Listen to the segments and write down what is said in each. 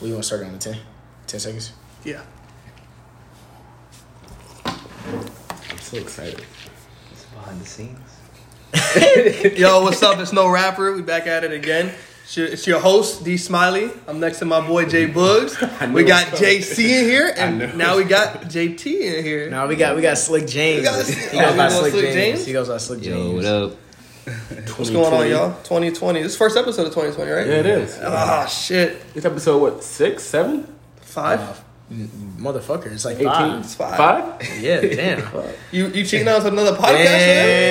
We want to start on the 10? 10 seconds? Yeah. I'm so excited. It's behind the scenes. Yo, what's up? It's No Rapper. We back at it again. It's your, it's your host, D Smiley. I'm next to my boy, Jay Bugs. We got JC in here, and now we got JT in here. No, we got we got Slick James. We got- he goes we by Slick, Slick James. James? He goes by Slick James. Yo, what up? What's going on, y'all? 2020. This is first episode of 2020, right? Yeah, it is. Ah, shit. It's episode what? Six, seven, Five? Uh, motherfucker, it's like eighteen, five. It's five. five? Yeah, damn. You you cheating out with another podcast?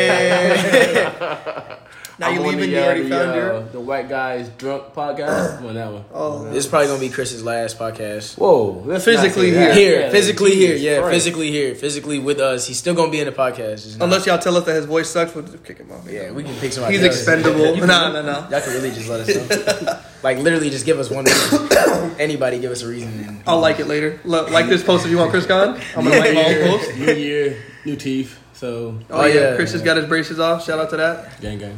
Damn. Now you I'm on leaving, the, you uh, already the, found uh, your. the white guys drunk podcast. I'm on that one. Oh. this is probably gonna be Chris's last podcast. Whoa, let's Physically not say that. Here, Yeah, physically like, here, yeah, Christ. physically here, physically with us. He's still gonna be in the podcast. Unless y'all tell us that his voice sucks, we'll just kick him off. yeah, we can pick somebody. He's else. expendable. No, no, no. Y'all can really just let us know. like literally, just give us one reason. Anybody give us a reason. And, I'll like it later. Lo- Like this post if you want Chris gone. I'm gonna like my own post. New year, new teeth. So Oh, Oh, yeah. yeah. Chris just got his braces off. Shout out to that. gang gang.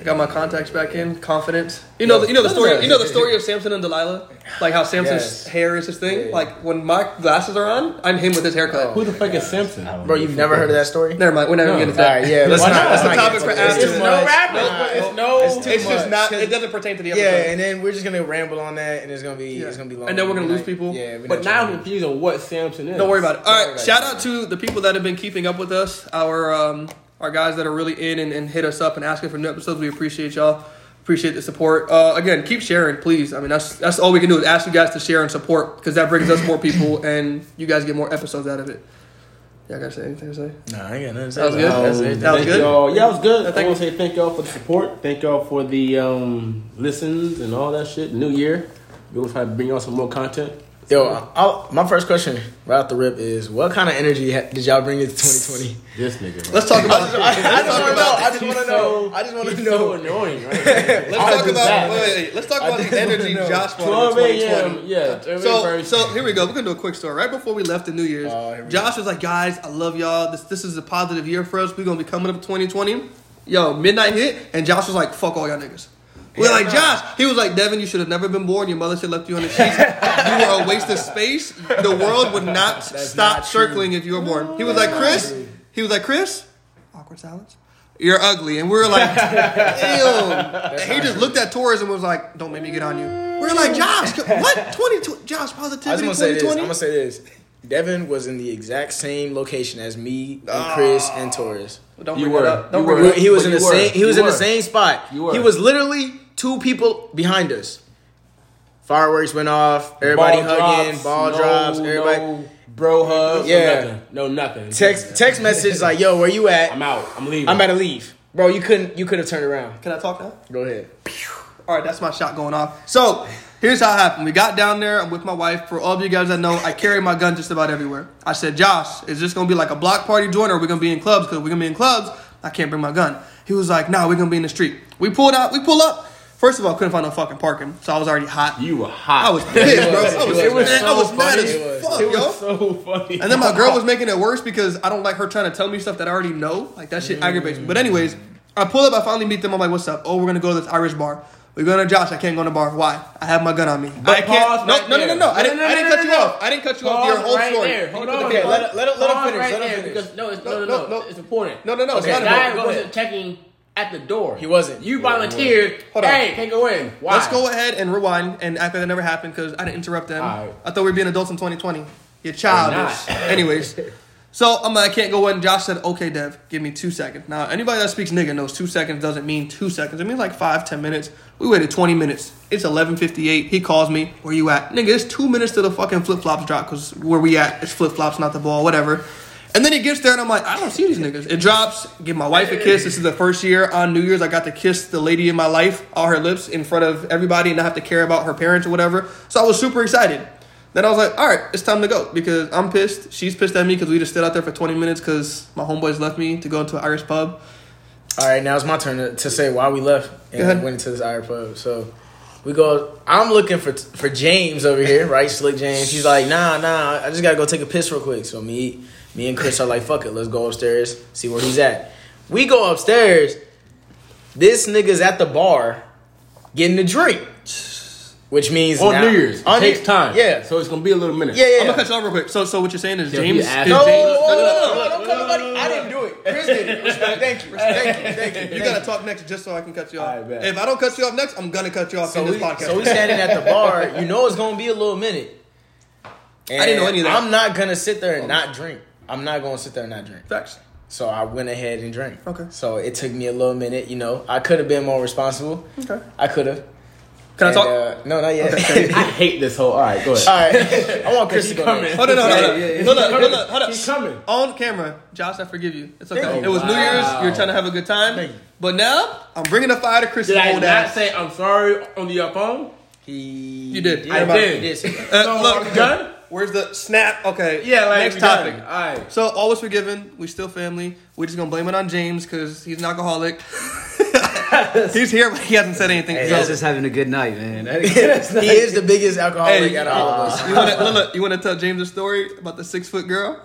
I got my contacts back in. Confidence. You know, the, you know the story. You know the story of Samson and Delilah. Like how Samson's Yes. hair is his thing. Yeah. Like when my glasses are on, I'm him with his haircut. Who the fuck is Samson? Bro, you've never heard of that story? Never mind. We're never No. getting into that. right, yeah. Let's not. not? That's not a topic for it. after. It's too No much. rapper. Nah, It's no. It's too It's just not. It doesn't pertain to the episode. Yeah, and then we're just gonna ramble on that, and it's gonna be Yeah. it's gonna be long. And then we're gonna lose people. Yeah, But now I'm trying confused on what Samson is. Don't worry about it. All Don't worry right. about Shout out to the people that have been keeping up with us. Our um, our guys that are really in and, and hit us up and asking for new episodes. We appreciate y'all. Appreciate the support. Uh, again, keep sharing, please. I mean, that's that's all we can do is ask you guys to share and support because that brings us more people and you guys get more episodes out of it. Y'all gotta say anything to say? Nah, I ain't got nothing to say. That was good? it. That's Um, it. That was thank good? Y'all. Yeah, it was good. I I, think- want to say thank y'all for the support. Thank y'all for the um, listens and all that shit. New year, we'll try to bring y'all some more content. Yo, I'll, my first question right off the rip is, what kind of energy ha- did y'all bring into 2020? This nigga. Bro. Let's talk about. I let's just want to know. I just want to know. I just want to know. so annoying, right? Let's talk about. that. Wait, wait, wait. Let's talk I about the just wanna energy. Josh brought 12 in 2020. Yeah. So, so here we go. We're gonna do a quick story. Right before we left the New Year's, oh, here we Josh was like, "Guys, I love y'all. This this is a positive year for us. We're gonna be coming up 2020." Yo, midnight hit, and Josh was like, "Fuck all y'all niggas." We're Hell like, no. Josh. He was like, Devin, you should have never been born. Your mother should have left you on the sheets. you were a waste of space. The world would not That's stop not circling if you were born. He was like, Chris. He was like, Chris. Awkward silence. You're ugly, and we were like, damn. And he just looked at Torres and was like, "Don't make me get on you." We are like, Josh, what? Twenty two? Josh, I just positivity. want to say this. I'm gonna say this. Devin was in the exact same location as me and Ah. Chris and Torres. Don't You bring were. that up. Don't You bring were. it up. He was But in the were. same. He was You in the same spot. You were. He was literally two people behind us. Fireworks went off. Everybody Ball hugging. drops, ball no- drops. Everybody. no bro hugs. Yeah. No nothing. No nothing. Text text message like, "Yo, where you at? I'm out. I'm leaving. I'm about to leave, bro. You couldn't. You could have turned around. Can I talk now? Go ahead. All right, that's my shot going off. So here's how it happened. We got down there. I'm with my wife. For all of you guys that know, I carry my gun just about everywhere. I said, Josh, is this gonna be like a block party joint, or are we gonna be in clubs? Because we're gonna be in clubs. I can't bring my gun. He was like, No, we're gonna be in the street. We pulled out. We pull up. First of all, couldn't find no fucking parking, so I was already hot. You were hot. I was pissed, bro. I was, It was man, so I was mad funny. as It was. fuck, yo. so funny. And then my girl was making it worse because I don't like her trying to tell me stuff that I already know. Like that shit aggravates me. But anyways, I pull up. I finally meet them. I'm like, "What's up? Oh, we're gonna go to this Irish bar. We're going to Josh. I can't go to the bar. Why? I have my gun on me. But I can't. no, right no, no, no, no. I didn't. no, I didn't cut you off. I didn't cut you off your whole right story. there. Hold on. Okay, tape let let let him finish, Right let him finish. Because no, it's, no, No, no, no, no, no. It's important. No, no, no, it's Okay, not guy important. wasn't checking at the door. He wasn't. You volunteered. Hold on. Hey, can't go in. Why? Let's go ahead and rewind and act like that never happened because I didn't interrupt them. Alright. I thought we were being adults in 2020. You're childish. Anyways, so I'm like, I can't go in. Josh said, okay, Dev, give me two seconds. Now, anybody that speaks nigga knows two seconds doesn't mean two seconds. It means like five, ten minutes. We waited 20 minutes. It's 11:58. He calls me. Where you at, nigga? It's two minutes to the fucking flip flops drop because where we at, it's flip flops, not the ball, whatever. And then he gets there and I'm like, I don't see these niggas. It drops. Give my wife a kiss. This is the first year on New Year's I got to kiss the lady in my life, all her lips in front of everybody, and not have to care about her parents or whatever. So I was super excited. Then I was like, all right, it's time to go because I'm pissed. She's pissed at me because we just stood out there for 20 minutes because my homeboys left me to go into an Irish pub. All right, now it's my turn to, to say why we left and went into this Irish pub. So we go. I'm looking for for James over here, right? Slick James. He's like, nah, nah. I just gotta go take a piss real quick. So me, me and Chris are like, fuck it, let's go upstairs, see where he's at. We go upstairs. This nigga's at the bar getting a drink. which means On now- New Year's, it on takes New- time. Yeah, so it's gonna be a little minute. yeah, yeah. I'm gonna cut you off real quick. So, so what you're saying is Yeah, James? he Is asked- No, James whoa, whoa, whoa, no, no, no, whoa, no, don't cut nobody. I didn't do it. Chris did it. Respect. Thank you. Thank you. Thank you. You Thank gotta you. talk next just so I can cut you off. Alright, bet. if I don't cut you off next, I'm gonna cut you off So in we, this podcast. so we standing at the bar. You know it's gonna be a little minute. And I didn't know any of that. I'm not gonna sit there and oh. not drink. I'm not gonna sit there and not drink. Facts. So I went ahead and drank. Okay. So it took me a little minute. You know, I could have been more responsible. Okay. I could have. Can I talk? Uh, no, not yet. I hate this whole. All right, go ahead. All right. I want Chris to go coming. Hold on, hold on, hold on. Yeah. Hold on, hold on, hold on. He's coming. On camera, Josh, I forgive you. It's okay. Thank It was New Year's. You're trying to have a good time. Thank you. But now, I'm bringing the fire to Chris's Did I not ass. say I'm sorry on the phone? He. You did. I Yeah, did. He did. say that. Uh, So, look, done? Where's the snap? Okay. Yeah, like next topic. done. All right. So all was forgiven. We still family. We're just gonna blame it on James because he's an alcoholic. he's here, but he hasn't said anything. Hey, So- that's just having a good night, man. he is the biggest alcoholic Hey, out of all of us. you want to look, You want to tell James a story about the six foot girl?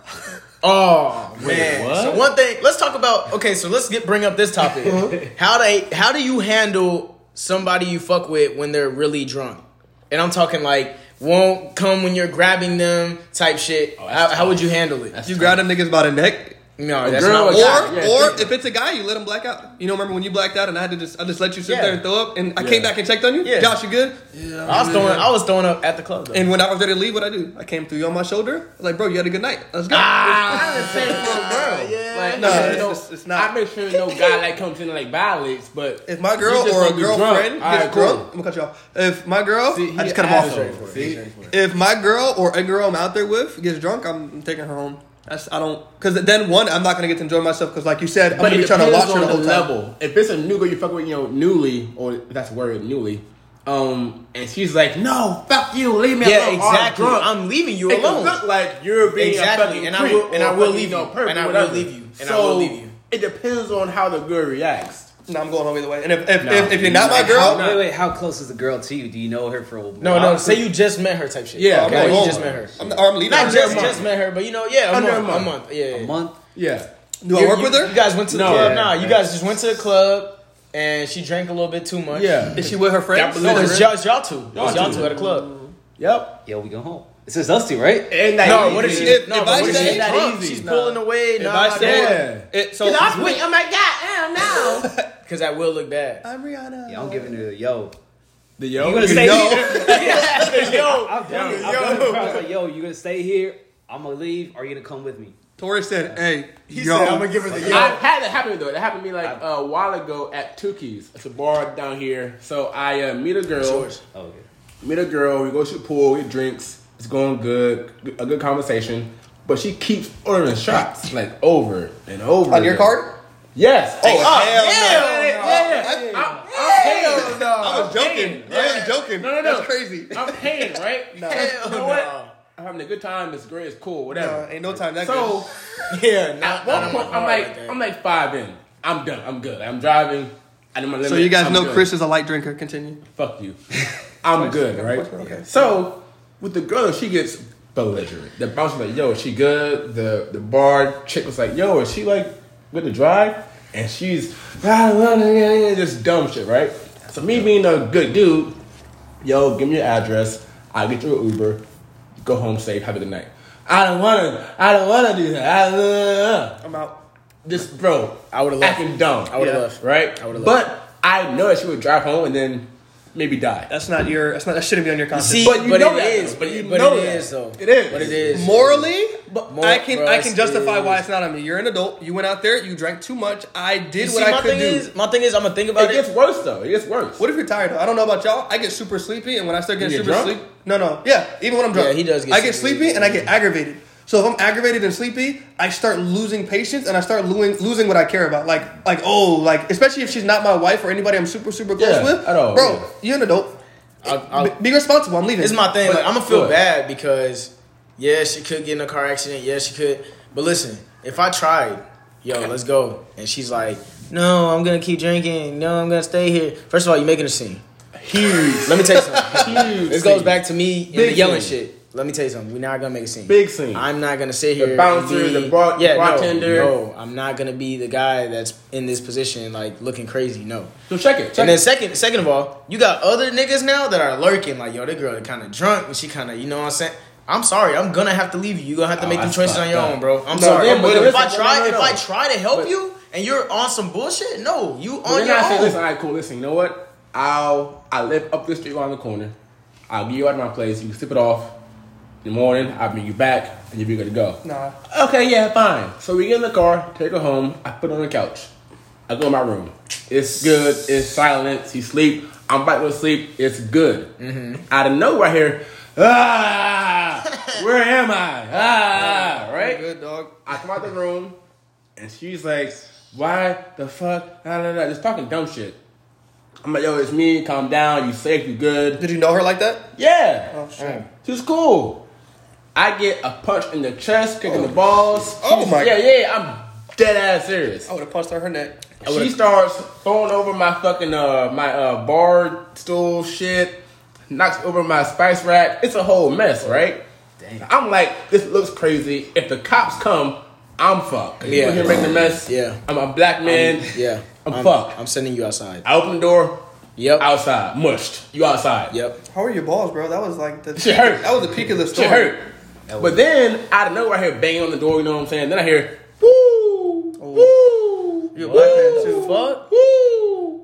Oh man! what? So one thing, let's talk about. Okay, so let's get bring up this topic. how they? How do you handle somebody you fuck with when they're really drunk? And I'm talking like won't come when you're grabbing them type shit. Oh, how, how would you handle it? That's You grab them niggas by the neck, no, that's girl not. or or guy? Yeah, or if it's a guy, you let him black out. You know, remember when you blacked out and I had to just I just let you sit Yeah. there and throw up, and I Yeah. came back and checked on you. Yeah. Josh, you good? Yeah. I was throwing. I was throwing up at the club. Though. And when I was ready to leave, what I do? I came through you on my shoulder. I was like, bro, you had a good night. Let's go. Ah, the same for a girl. Yeah. Like, No, you it's know, just- it's not. I make sure no guy like comes in and like violates, but If my girl or a gonna drunk. girlfriend All gets right, drunk, cool. I'm gonna cut you off. If my girl, See, I he just cut him off. for it. See? If my girl or a girl I'm out there with gets drunk, I'm taking her home. That's I don't because then one I'm not gonna get to enjoy myself because like you said I'm But gonna be trying to watch her the the whole time. level. If it's a new girl you fuck with, you know, newly, or that's the word, newly, um, and she's like, "No, fuck you, leave me yeah, alone." I'm exactly. drunk. I'm leaving you It can alone. look like you're being a Exactly, fucking and I creep will- and I will leave know, you. perp And I will whatever. leave you. And I will leave you. It depends on how the girl reacts. No, I'm going home either way. And if if, No. if, if you're not my girl, how- Wait, wait, how close is the girl to you? Do you know her for a while? No, no. Say you just met her type shit. Yeah, I'm okay. You just met her. I'm, or I'm leaving. Not just there. just met her, but you know, yeah, a Under a month, a month. month, yeah. A month? Yeah. Do I You- work you- with her? You guys went to the No. club. Yeah. Nah, you guys just went to the club and she drank a little bit too much. Yeah. Is she with her friends? Oh, no, it's y'all, it's y'all two. It Y'all y'all two. two at a club. Yep. Yo, we go home. It's just us two, right? And that No, easy. what if she? If- no, if I say- she's That drunk? easy. She's Nah. pulling away. If Nah, I say Yeah. it, so I'm like, goddamn now. because I will look bad. I'm Rihanna. Yeah, I'm giving her the yo. The yo. You gonna stay Yo. here? Yo, I'm done. Yo, I'm yo. done. with the crowd. Like, yo, you gonna stay here? I'm gonna leave. Or are you gonna come with me? Tori said, "Hey, he yo, said I'm gonna give her the yo." I had that happen though. That happened to me like a while ago at Tukey's. It's a bar down here. So I uh, meet a girl. Oh, okay. Meet a girl. We go to the pool. We get drinks. It's going good. A good conversation. But she keeps ordering shots like over and over. on your card? Yes. Oh, Hey, hell yeah, no. yeah, yeah, yeah. I'm, I'm paying. I was joking. Yeah. I was joking. No, no, no. That's crazy. I'm paying, right? No. Hell You know no. what? I'm having a good time. It's great. It's cool. Whatever. No, ain't no time that so Yeah, not, at one point, I'm card like, that. I'm like five in. I'm done. I'm good. I'm driving. I know my limit. So you guys I'm know good. Chris is a light drinker. Continue. Fuck you. I'm good, right? Okay. So with the girl, she gets belligerent. The bouncer like, "Yo, is she good?" The the bar chick was like, "Yo, is she like good to drive?" And she's just dumb shit, right? So me being a good dude, yo, give me your address. I'll get you an Uber. Go home safe. Have a good night. I don't wanna. I don't wanna do that. I, uh, I'm out. this bro, I would've left. acting dumb. I would've Yeah. left. right? I would've left. But I know that she would drive home and then maybe die. That's not your. That's not. That shouldn't be on your conscience. See, But you but know it that, is, but You but know it that. is though. It is. But it is. Morally, More- I can bro, I can justify it why it's not on me. You're an adult. You went out there. You drank too much. I did See, what my I could thing do. is, my thing is, I'm gonna think about It it. gets worse though. It gets worse. what if you're tired? Though? I don't know about y'all. I get super sleepy, and when I start getting get super drunk? sleepy, no, no, yeah, even when I'm drunk, Yeah, he does get I get sleepy. sleepy and I get aggravated. So if I'm aggravated and sleepy, I start losing patience and I start losing losing what I care about. Like like oh like especially if she's not my wife or anybody I'm super super close Yeah, with. at all, bro, yeah. you're an adult. I'll- I'll- Be, be responsible. I'm leaving. It's my thing. But- Like, I'm gonna feel What? bad because yeah, she could get in a car accident. Yeah, she could. But listen, if I tried, yo, let's go, and she's like, no, I'm gonna keep drinking. No, I'm gonna stay here. First of all, you're making a scene. Huge. Let me tell you something. Huge. This goes back to me and Big the yelling scene. shit. Let me tell you something. We're not gonna make a scene. Big scene. I'm not gonna sit here. and bouncer, be- the bar- yeah, no, bartender. No, I'm not gonna be the guy that's in this position, like looking crazy. No. So check it. Check And then it. second, second of all, you got other niggas now that are lurking. Like, yo, that girl is kind of drunk, but she kind of, you know what I'm saying. I'm sorry, I'm gonna have to leave you. You gonna have to Oh, make them choices on your up. own, bro. I'm No, sorry. then, but if listen, I try, no, no, if. I try to help But- you and you're on some bullshit, no, you on your own. listen, all right, cool. Listen, you know what? I'll I live up the street around the corner. I'll get you out of my place. You can slip it off. The morning, I'll bring you back, and you'll be good to go. Nah. Okay, yeah, fine. So we get in the car, take her home. I put her on the couch. I go in my room. It's good. It's silence, She sleep. I'm about to sleep. It's good. Out of nowhere, I hear, ah, where am I? Ah, right? Good dog. I come out the room, and she's like, "Why the fuck?" Nah, nah, nah, just talking dumb shit. I'm like, "Yo, it's me. Calm down. You safe? You good?" Did you know her like that? Yeah, Oh shit. she was cool. I get a punch in the chest, kicking the balls. Oh, my- Yeah, yeah. I'm dead ass serious. I would have punched her in her neck. She starts throwing over my fucking uh my uh bar stool shit, knocks over my spice rack. It's a whole mess, right? Dang. I'm like, this looks crazy. If the cops come, I'm fucked. 'Cause Yeah. People here making a mess. Yeah. I'm a black man. yeah, I'm fucked. I'm sending you outside. I open the door, Yep. outside, mushed. You outside. Yep. How are your balls, bro? That was like the Shit hurt. That was the peak of the story. Shit hurt. But then out of nowhere, I hear banging on the door. You know what I'm saying? Then I hear woo, oh. woo, You're a black man too. Fuck. woo.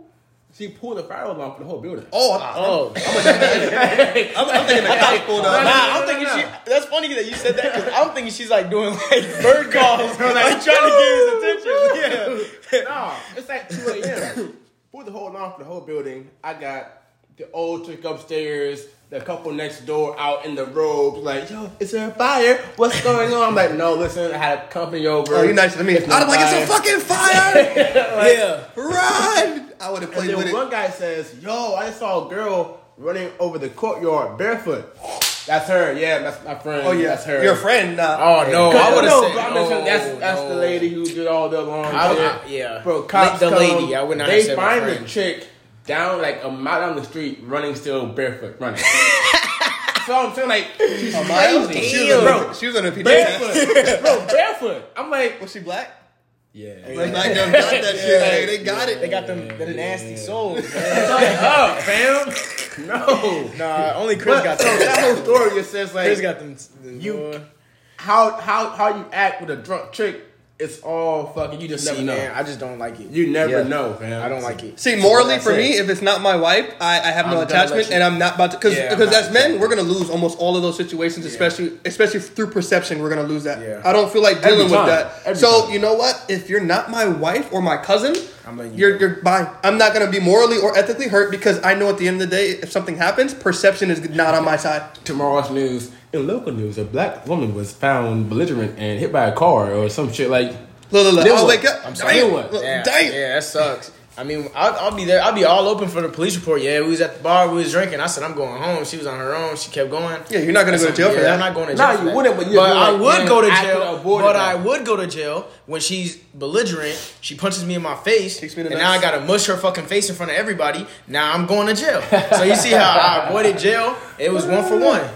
She pulled the fire alarm for the whole building. Oh, I, Oh. I'm, I'm thinking the cops pulled up. Nah, I'm thinking she. That's funny that you said that because I'm thinking she's like doing like bird calls, like trying to get his attention. Yeah. no, it's like 2 a.m. Pulled the whole alarm for the whole building. I got the old chick upstairs, the couple next door out in the robes, like, yo, is there a fire? What's going on? I'm like, no, listen, I had a company over. Oh, you nice to me. It's I'd have not like, it's a fucking fire! yeah. Run! I would have And then with it. one guy says, "Yo, I saw a girl running over the courtyard barefoot." That's her. Yeah, that's my friend. Oh yeah, that's her. Your friend. Nah. Oh no, I would have no, said. but I'm just saying that's oh, no, the lady who did all the I- I- yeah. bro. Cops The come, lady, I would not They have said my find the chick down like a mile down the street, running still barefoot, running. so I'm saying like she's Miles? crazy, She was, Damn. on, bro. she was on a PJ. Barefoot, bro, barefoot. I'm like, Was she black? yeah. Like, black them got that shit. Hey, they got it. They got them the nasty souls. Shut up, fam. No. Nah, only Chris But, got so that whole story just says like Chris got them. them You- how how how you act with a drunk chick. It's all fucking. You just See, never know. man, I just don't like it. You never Yeah. know, fam. I don't like it. See, morally That's for it. me, if it's not my wife, I, I have no I'm gonna attachment, you- and I'm not about to because Yeah, I'm because not as men, we're gonna lose almost all of those situations, Yeah. especially especially through perception. We're gonna lose that. Yeah. I don't feel like dealing with time. that. Every so time. you know what? If you're not my wife or my cousin, I'm letting you you're go. you're bye. I'm not gonna be morally or ethically hurt because I know at the end of the day, if something happens, perception is not on my side. Tomorrow's news. In local news, a black woman was found belligerent and hit by a car or some shit like. Look, look, look. I'll wake up. I'm Damn, sorry. what? look, Damn, damn. yeah, that sucks. I mean, I'll, I'll be there. I'll be all open for the police report. Yeah, we was at the bar, we was drinking. I said I'm going home. She was on her own. She kept going. Yeah, you're not gonna go to jail for that. I'm not going to jail. for you that. wouldn't, but you'd but be I like, would man, go to jail. could've But. I would go to jail when she's belligerent. She punches me in my face, Kicks me in and the now I gotta mush her fucking face in front of everybody. Now I'm going to jail. so you see how I avoided jail? It was one for one.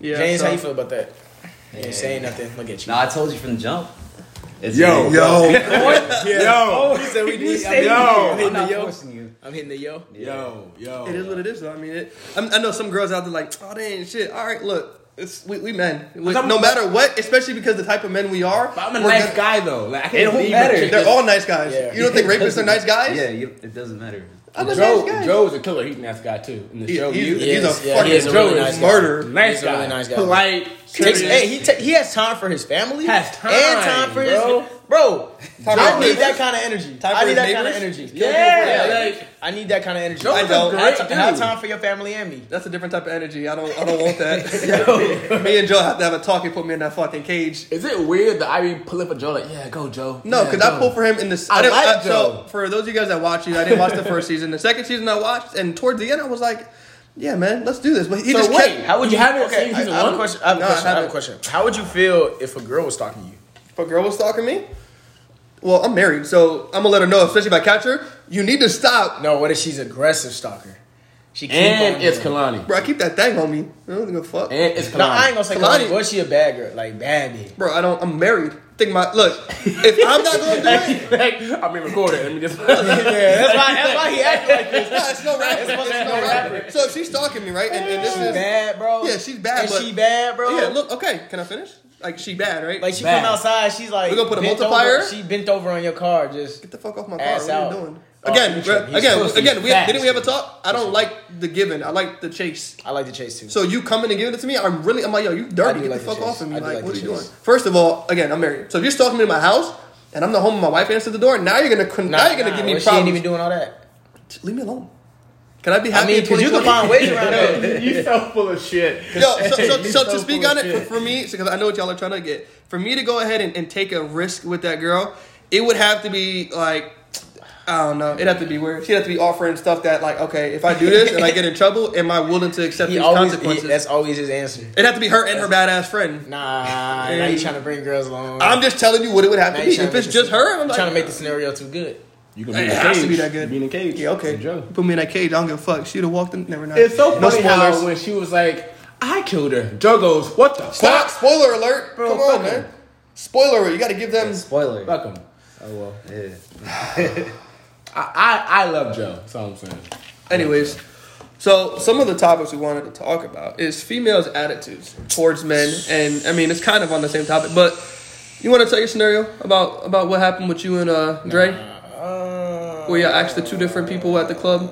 Yeah, James, so- how you feel about that? You ain't saying nothing. Look at you. Nah, I told you from the jump. It's Yo. Yo, Yo, oh, He said we need. stay Yo. I'm I'm hitting the not yo. forcing you. I'm hitting the yo. yo, yo. It is what it is, though. I mean, it, I'm, I know some girls out there like, oh, they ain't shit. All right, look, it's we, we men. We- no matter what, especially because the type of men we are, But I'm a nice gonna- guy though. Like It don't matter. They're all nice guys. Yeah. You don't think rapists are nice guys? Yeah, you, it doesn't matter. I'm a Joe, nice guy. Joe's a killer. He's a nice guy too. In the He- show, he's- you, he's Yes, a yeah, fucking he is a Joe really is nice guy. nice He's a guy, really nice guy. polite. Takes, hey, he ta- he has time for his family. Has time, and time for bro. his bro. Time I for need that kind of energy. Time I need his that kind of energy. Yeah, Yeah, like- I need that kind of energy. Joe's I don't. a Have, great ti- have dude. time for your family and me. That's a different type of energy. I don't. I don't want that. Me and Joe have to have a talk and put me in that fucking cage. Is it weird that I be pulling for Joe? Like, yeah, go Joe. No, yeah, because I go. pulled for him in this. I didn't- like So Joe. for those of you guys that watch you, I didn't watch the first season. The second season I watched, and towards the end I was like, "Yeah, man, let's do this." But he So just wait, kept. How would You you? haven't okay, I, I have one? a question. I have a No, I question. I have a haven't. question. How would you feel if a girl was stalking you? If a girl was stalking me, well, I'm married, so I'm gonna let her know. Especially if I catch her, you need to stop. No, what if she's aggressive stalker? She keep And on it's doing it. Kalani. Bro, I keep that thing on me. I don't give a fuck. And it's Kalani. No, I ain't gonna say Kalani- Kalani. Was she a bad girl? Like bad bitch. Bro, I don't. I'm married. Think my look. If I'm not gonna do it, I'm being recorded. Let me just. yeah, that's why. That's why he acted like this. nah, it's no rapper. It's no rapper. So if she's stalking me, right? And, and this She's is bad, bro. Yeah, she's bad, And but- she bad, bro. yeah. Look, okay. Can I finish? Like she bad, right? Like she Bad. come outside, she's like We gonna put a bent multiplier? Over, she bent over on your car, just Get the fuck off my car. Ass what out. are you doing? Oh, Again, he's bro, tripping. He's again, pussy. again. We, Facts. didn't we have a talk? I don't like the giving. I like the chase. I like to chase too. So you coming and giving it to me? I'm really. I'm like, yo, you I dirty. do Get like the the fuck chase. off of me. I do Like, like what the are you chase. doing? First of all, again, I'm married. So if you're stalking me in my house and I'm the home, and my wife answers the door. Now you're gonna con- now you're gonna give me well, She ain't problems. even doing all that. Leave me alone. Can I be I happy? mean, because you can find ways around it. you so full of shit. Yo, so, so, You so, so to speak on it, for, for me, because I know what y'all are trying to get, for me to go ahead and, and take a risk with that girl, it would have to be like, I don't know, it'd have to be weird. She'd have to be offering stuff that, like, okay, if I do this and I get in trouble, am I willing to accept He these always, he, consequences? that's always his answer. It'd have to be her and her badass friend. Nah, now you trying to bring girls along. I'm just telling you what it would have Now to be. If it's just the- her, I'm like, trying to make the scenario too good. You can It be in a has cage. to be that good. Be in a cage. yeah, okay. It's Joe. Put me in that cage. I don't give a fuck. She'd have walked in. Never mind. It's so No funny how when she was like, "I killed her," Joe goes, "What the Stop! fuck?" Spoiler alert! Bro, Come fuck on, him. man. Spoiler alert! You got to give them. Spoiler. Fuck him. Oh well. Yeah. I, I I love Joe. That's all I'm saying. Anyways, so some of the topics we wanted to talk about is females' attitudes towards men, and I mean it's kind of on the same topic. But you want to tell your scenario about about what happened with you and uh, Dre, Uh, where you asked the two different people at the club?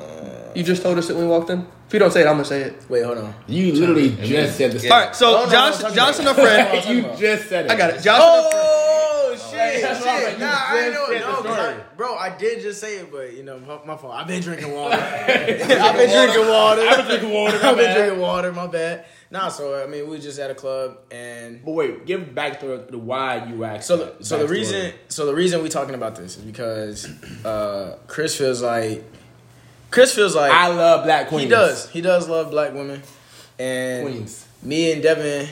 You just told us it when we walked in. If you don't say it, I'm gonna say it. Wait, hold on. You literally just said the All right, so Oh, no, Josh, no, no, Johnson, no, a friend. no, no, You just said it. I got it. Johnson. Oh shit! That's why I'm like, shit. you Nah, I know. just said the I, story. bro, I did just say it, but you know, my, my fault. I've been drinking water. I've been drinking water. I've been drinking water. I've been drinking water. My bad. Nah, so I mean, we were just at a club, and But wait, give back to the why you asked. so the, so the reason so the reason we talking about this is because uh, Chris feels like Chris feels like I love black queens. he does he does love black women, and Queens. me and Devin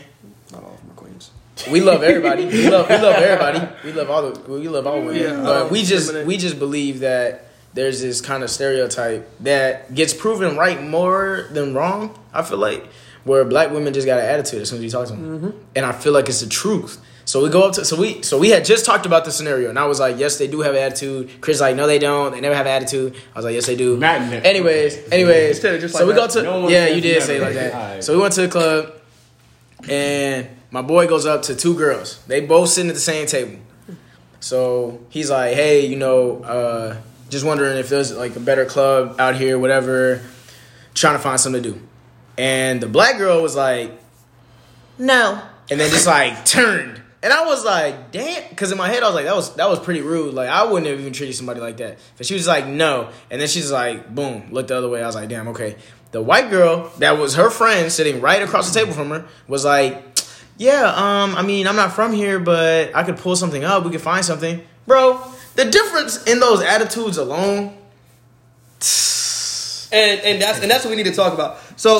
Not all of my queens. we love everybody. We love we love everybody. We love all the we love all women. Yeah, but we just we just believe that there's this kind of stereotype that gets proven right more than wrong. I feel like where black women just got an attitude as soon as you talk to them, Mm-hmm. and I feel like it's the truth. So we go up to so we so we had just talked about the scenario, and I was like, yes, they do have attitude. Chris like, no, they don't. They never have attitude. I was like, yes, they do. Matt never- Anyways, anyways, said it just so like we go to No yeah, you did say it like that. Alright. So we went to the club, and my boy goes up to two girls. They both sitting at the same table. So he's like, "Hey, you know, uh, just wondering if there's like a better club out here, whatever. Trying to find something to do." And the black girl was like, "No," and then just like turned. And I was like, "Damn!" Because in my head, I was like, "That was that was pretty rude. Like, I wouldn't have even treated somebody like that." But she was like, "No," and then she's like, "Boom!" Looked the other way. I was like, "Damn, okay." The white girl that was her friend sitting right across the table from her was like, "Yeah, um, I mean, I'm not from here, but I could pull something up. We could find something, bro." The difference in those attitudes alone. And and that's and that's what we need to talk about. So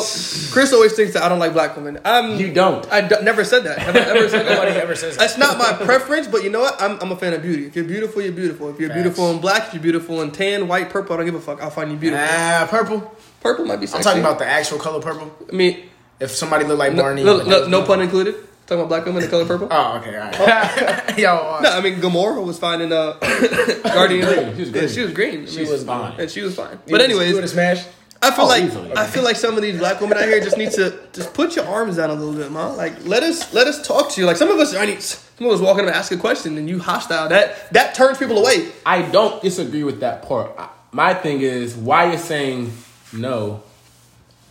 Chris always thinks that I don't like black women. I'm You don't. I d- never said that. Have I ever said that? Nobody ever says that. That's not my preference, but you know what? I'm, I'm a fan of beauty. If you're beautiful, you're beautiful. If you're Facts. beautiful in black, if you're beautiful in tan, white, purple, I don't give a fuck. I'll find you beautiful. Ah, purple. Purple might be something. I'm talking about the actual color purple. I mean, If somebody looked like no, Barney, no, no, no pun included. Talking about black women in the color purple. Oh, okay, all right. Yo, uh, No, I mean Gamora was fine in uh, Guardian. green. She was Yeah, green. she was green. I she was fine. and she was fine. You But would- anyways, you would have smashed. I feel Oh, like easily. I feel like some of these black women out here just need to just put your arms down a little bit, man. Like let us let us talk to you. Like some of us, I mean, some of us walking up and ask a question and you hostile. That that turns people away. I don't disagree with that part. My thing is why you're saying no.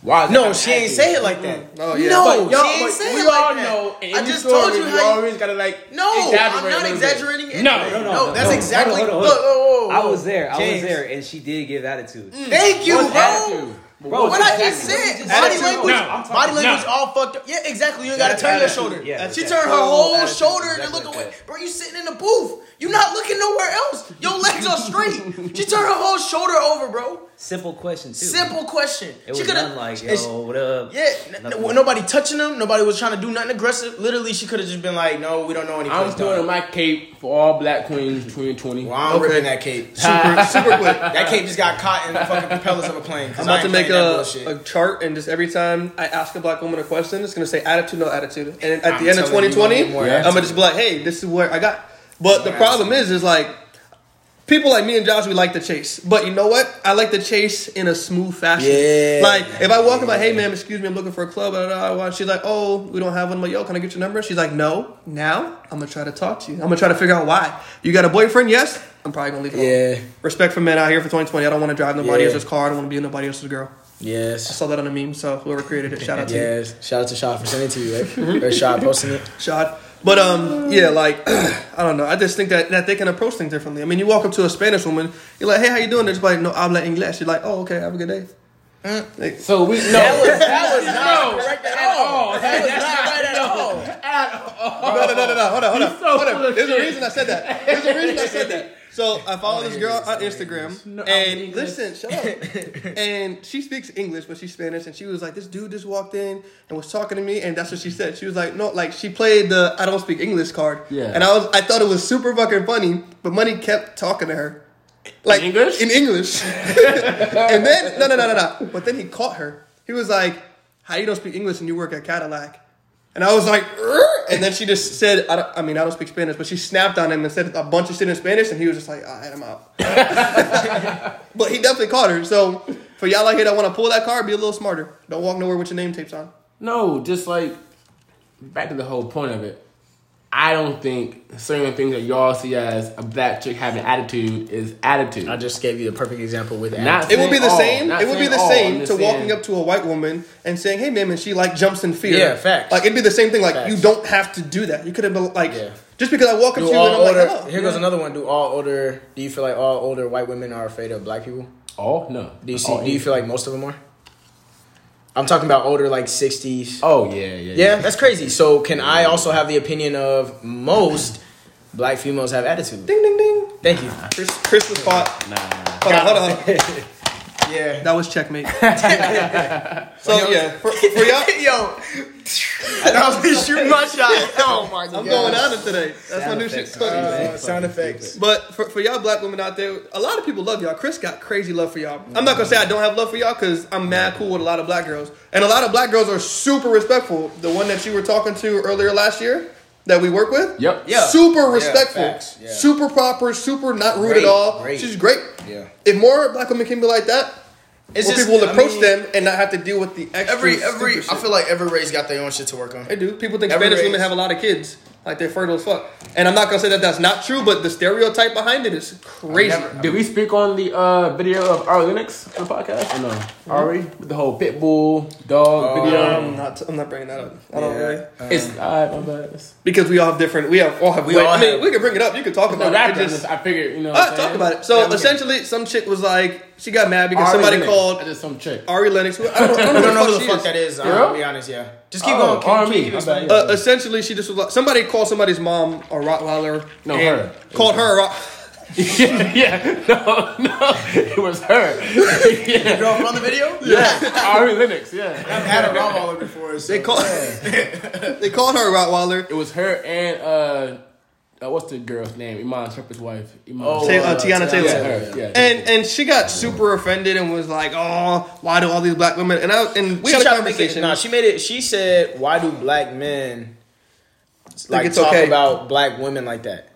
Why? is No, that she ain't accurate? say it like that. Mm-hmm. Oh, yeah. No, But she ain't but say it like all that. know. I just story, told you you how you. always gotta like. No, I'm not exaggerating. anything. No, No, no, no. no, That's no. exactly. Hold on, hold Look, on. whoa, whoa, I was there. I James. was there, and she did give attitude. Mm. Thank you, bro. attitude? Bro, What I exactly. just said, body attitude. language, No, I'm body language, no. all fucked up. Yeah, exactly. You ain't gotta That's turn your shoulder. Yeah, she turned her whole shoulder and Exactly look like away. Bro, you sitting in the booth. You're not looking nowhere else. Your legs are straight. she turned her whole shoulder over, bro. Simple question too. Simple question. It was she coulda- nothing like, and she- yo, what up? Yeah, n- Nothing. nobody touching them. Nobody was trying to do nothing aggressive. Literally, she could have just been like, "No, we don't know any." I'm place, putting my cape for all black queens 2020. Well, I'm Okay. ripping that cape. Super, super quick. That cape just got caught in the fucking propellers of a plane. I'm about to make a, a chart, and just every time I ask a black woman a question, it's gonna say attitude, no attitude. And at I'm the end of 2020, you want more I'm gonna just be like, hey, this is what I got. But the problem is, is like people like me and Josh, we like to chase. But you know what? I like to chase in a smooth fashion. Yeah. Like if I walk in, like, hey man, excuse me, I'm looking for a club. Blah, blah, blah. She's like, oh, we don't have one. I'm like, yo, can I get your number? She's like, no. Now I'm gonna try to talk to you. I'm gonna try to figure out why. You got a boyfriend? Yes. I'm probably gonna leave it. Yeah. Respect for men out here for 2020. I don't want to drive nobody Yeah. else's car. I don't want to be in nobody else's girl. Yes. I saw that on a meme, so whoever created it, shout out to you. Yes. Shout out to Shaw for sending it to you, right? Mm-hmm. or Shaw posting it. Shot. But um, yeah, like I don't know. I just think that, that they can approach things differently. I mean, you walk up to a Spanish woman, you're like, "Hey, how you doing?" They're just like, "No habla inglés." You're like, "Oh, okay, have a good day." Like, So we no. That was that was not correct at all. That was not right at all. no, no, no, no, no. Hold on, hold on, so hold full on. of There's a reason I said that. There's a reason I said that. So I follow this girl on Instagram, No, and listen, shut up. And she speaks English, but she's Spanish, and she was like, "This dude just walked in and was talking to me," and that's what she said. She was like, "No, like she played the I don't speak English card." Yeah. And I was, I thought it was super fucking funny, but Money kept talking to her. Like In English? In English. and then no no no no no. But then he caught her. He was like, "How you don't speak English and you work at Cadillac?" And I was like, "Er?" and then she just said, I, I mean, I don't speak Spanish, but she snapped on him and said a bunch of shit in Spanish, and he was just like, all right, I'm out. but he definitely caught her. So for y'all out here that want to pull that card, be a little smarter. Don't walk nowhere with your name tapes on. No, just like back to the whole point of it. I don't think certain things that y'all see as a black chick having attitude is attitude. I just gave you the perfect example with Not that. It would be the all, same. It would be the all, same to walking up to a white woman and saying, "Hey, ma'am," and she like jumps in fear. Yeah, facts. Like it'd be the same thing. Like Facts. you don't have to do that. You could have been like, Yeah. just because I walk up Do to you and I'm like, older, "Hello." here goes another one. Do all older? Do you feel like all older white women are afraid of black people? Oh no. Do you see? Do you feel like most of them are? I'm talking about older, like sixties. Oh yeah, yeah, Yeah, that's crazy. So can I also have the opinion of most black females have attitude? Ding ding ding. Thank you. Chris, Chris was caught. Nah. Hold on, hold on. Hold on. Yeah. That was checkmate. so yeah, for, for y'all, Yo, I was shooting my shot. Oh my god. I'm going on it today. That's my new shit. effects, Cody. Uh, sound effects. But for, for y'all black women out there, a lot of people love y'all. Chris got crazy love for y'all. I'm not gonna say I don't have love for y'all because I'm mad cool with a lot of black girls, and a lot of black girls are super respectful. The one that you were talking to earlier last year that we work with, Yep. Yeah. super respectful, facts, yeah. super proper, super not rude Great, at all. great. She's great. Yeah. If more black women can be like that, It's more just- people will I approach mean, them and not have to deal with the extra. Every every stupid I feel like every race got their own shit to work on. They do. People think Every Spanish race. women have a lot of kids. Like they're fertile as fuck. And I'm not gonna say that that's not true, but the stereotype behind it is crazy. Never- Did we speak on the uh, video of Ari Lennox on the podcast? Or no? Ari with the whole pit bull dog video. I'm not. I'm not bringing that up. I don't Yeah. really it's uh, my bad. It's- because we all have different. We have all have. We way- all I mean, have- we can bring it up. You can talk about that it. It just, I figured, you know. Ah, I'm talk about it. So Yeah, we can- essentially, some chick was like, she got mad because Ari somebody Lennox. called That's just some chick. Ari Lennox. Who, I don't, I don't I know, don't know who the she fuck that is. Girl? I'll be honest. Yeah. Just keep Oh, going. Keep, R&B. keep, keep My explaining. Uh, essentially, she just was like, somebody called somebody's mom a Rottweiler. No, her. Called her a Rott. yeah, yeah, no, no, it was her. yeah, Girl from the video? yeah, Ari Lennox. Yeah, I've had a Rottweiler before. So. They called. they called her a Rottweiler. it was her and uh, uh what's the girl's name? Iman Shumpert's wife. Iman. Oh, Ta- uh, Teyana Taylor. yeah, her. Yeah, And and she got super offended and was like, "Oh, why do all these black women?" And I and we she had a tried to make it. conversation. No, she made it. She said, "Why do black men like it's talk okay. about black women like that?"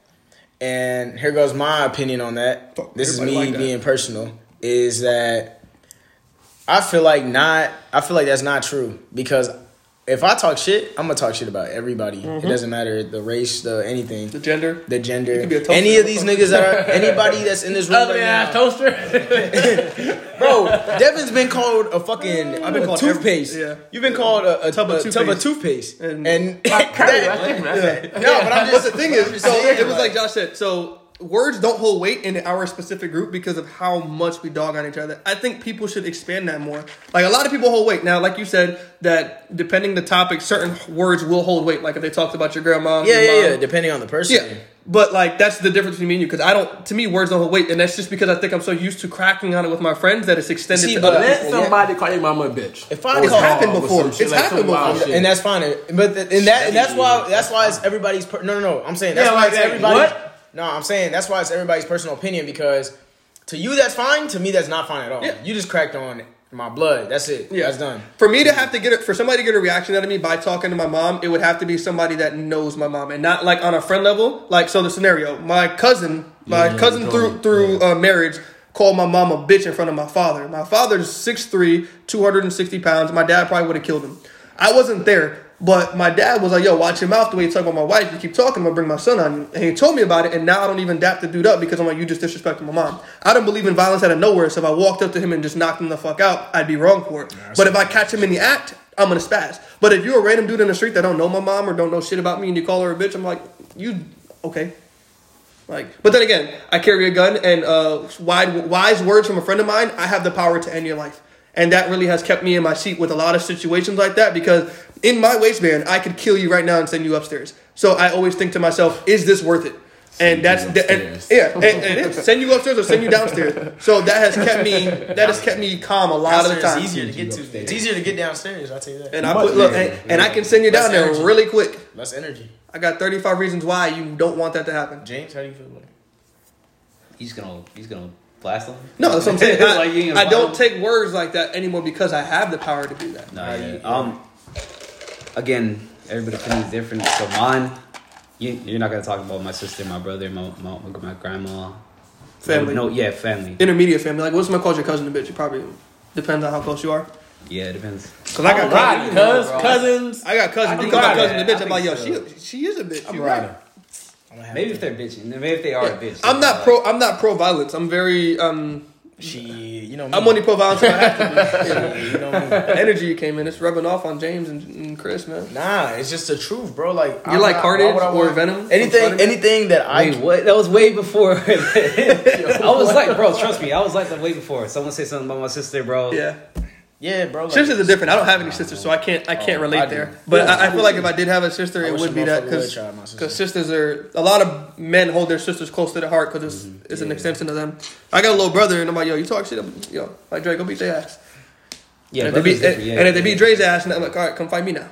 And here goes my opinion on that. Fuck this is me like being personal. Is that I feel like not. I feel like that's not true because if I talk shit, I'm gonna talk shit about everybody. It doesn't matter the race, the anything, the gender. the gender. be a. Any of these niggas that are anybody that's in this room Ugly right now, toaster. bro. Devin's been called a fucking I've been a called toothpaste. every- yeah. You've been called a, a, Tub of a tub of toothpaste. toothpaste, And- and, that- that's different. That's it. no, but I'm But just the thing is, so it was like like Josh said. So words don't hold weight in our specific group because of how much we dog on each other. I think people should expand that more. Like a lot of people hold weight now. Like you said, that depending the topic, certain words will hold weight. Like if they talked about your grandma, yeah, your yeah, mom. yeah. Depending on the person. Yeah. But like that's the difference between me and you because I don't. To me, words don't hold weight, and that's just because I think I'm so used to cracking on it with my friends that it's extended See, to but Let people. somebody call your mama a bitch. If I Or call- a happened before. some It's like happened before. shit. and that's fine. But the, and that and that's why that's why it's everybody's per- no no no. I'm saying that's Yeah, why like it's that. everybody. What? No, I'm saying that's why it's everybody's personal opinion because to you that's fine. To me that's not fine at all. Yeah. You just cracked on my blood. That's it. Yeah. That's done. For me to have to get it, for somebody to get a reaction out of me by talking to my mom, it would have to be somebody that knows my mom and not like on a friend level. Like so, the scenario: my cousin, my Yeah, yeah, cousin you through told me. through uh, marriage called my mom a bitch in front of my father. My father's 6'3", 260 pounds. My dad probably would have killed him. I wasn't there, but my dad was like, "Yo, watch your mouth the way you talk about my wife. You keep talking, I'm gonna bring my son on you." And he told me about it, and now I don't even dap the dude up because I'm like, "You just disrespected my mom." I don't believe in violence out of nowhere. So if I walked up to him and just knocked him the fuck out, I'd be wrong for it. but if I catch him in the act, I'm gonna spaz. But if you're a random dude in the street that don't know my mom or don't know shit about me, and you call her a bitch, I'm like, "You okay?" Like, but then again, I carry a gun, and uh, wide, wise words from a friend of mine. I have the power to end your life, and that really has kept me in my seat with a lot of situations like that. Because in my waistband, I could kill you right now and send you upstairs. So I always think to myself, is this worth it? And Send that's the, and, yeah, and, and it is. send you upstairs or send you downstairs. So that has kept me that has kept me calm a lot of the time. It's easier to get to. Upstairs. It's easier to get downstairs. I'll tell you that. And I put look, and, and I can send you down Less there energy. really quick. Less energy. I got 35 reasons why you don't want that to happen. James, how do you feel about it? He's gonna he's gonna blast them. No, that's what I'm saying. I, Like, you I don't blast 'em? take words like that anymore because I have the power to do that. No, How yeah. you- Um, again, everybody's opinion is different. So mine, you, you're not gonna talk about my sister, my brother, my my, my grandma, Family. No, yeah, family. Intermediate family. Like, what's my calls your cousin a bitch? It probably depends on how close you are. Yeah, it depends. Cause I got I'm cousins. riding, cuz, cousins. I got cousins. I You think call my cousin a bitch. I I'm like, yo, think she she is a bitch. I'm You riding. right. I'm gonna have Maybe if they're bitching, maybe if they are a bitch. I'm not like- pro. I'm not pro violence. I'm very um. She, you know me. I'm only pro violence I have to. be. Yeah, you know me. The energy came in. It's rubbing off on James and, and Chris, man. Nah, it's just the truth, bro. Like you're like Carnage or Venom Anything, anything that I Wait, what? That was way before. I was like, bro, trust me, I was like that way before. Someone say something about my sister, bro. Yeah. Yeah, bro. Like, Sisters are different. I don't have any sisters, so I can't. I can't Oh, relate I there. But Yeah, I, I I feel like if I did have a sister, it would be that because sister. because sisters are a lot of men hold their sisters close to the heart because it's Mm-hmm. it's an extension of them. I got a little brother, and I'm like, yo, you talk shit, I'm, yo, like Dre, go beat their ass. Yeah, and, if they beat, different, yeah, and if they beat Dre's ass, and I'm like, all right, come fight me now.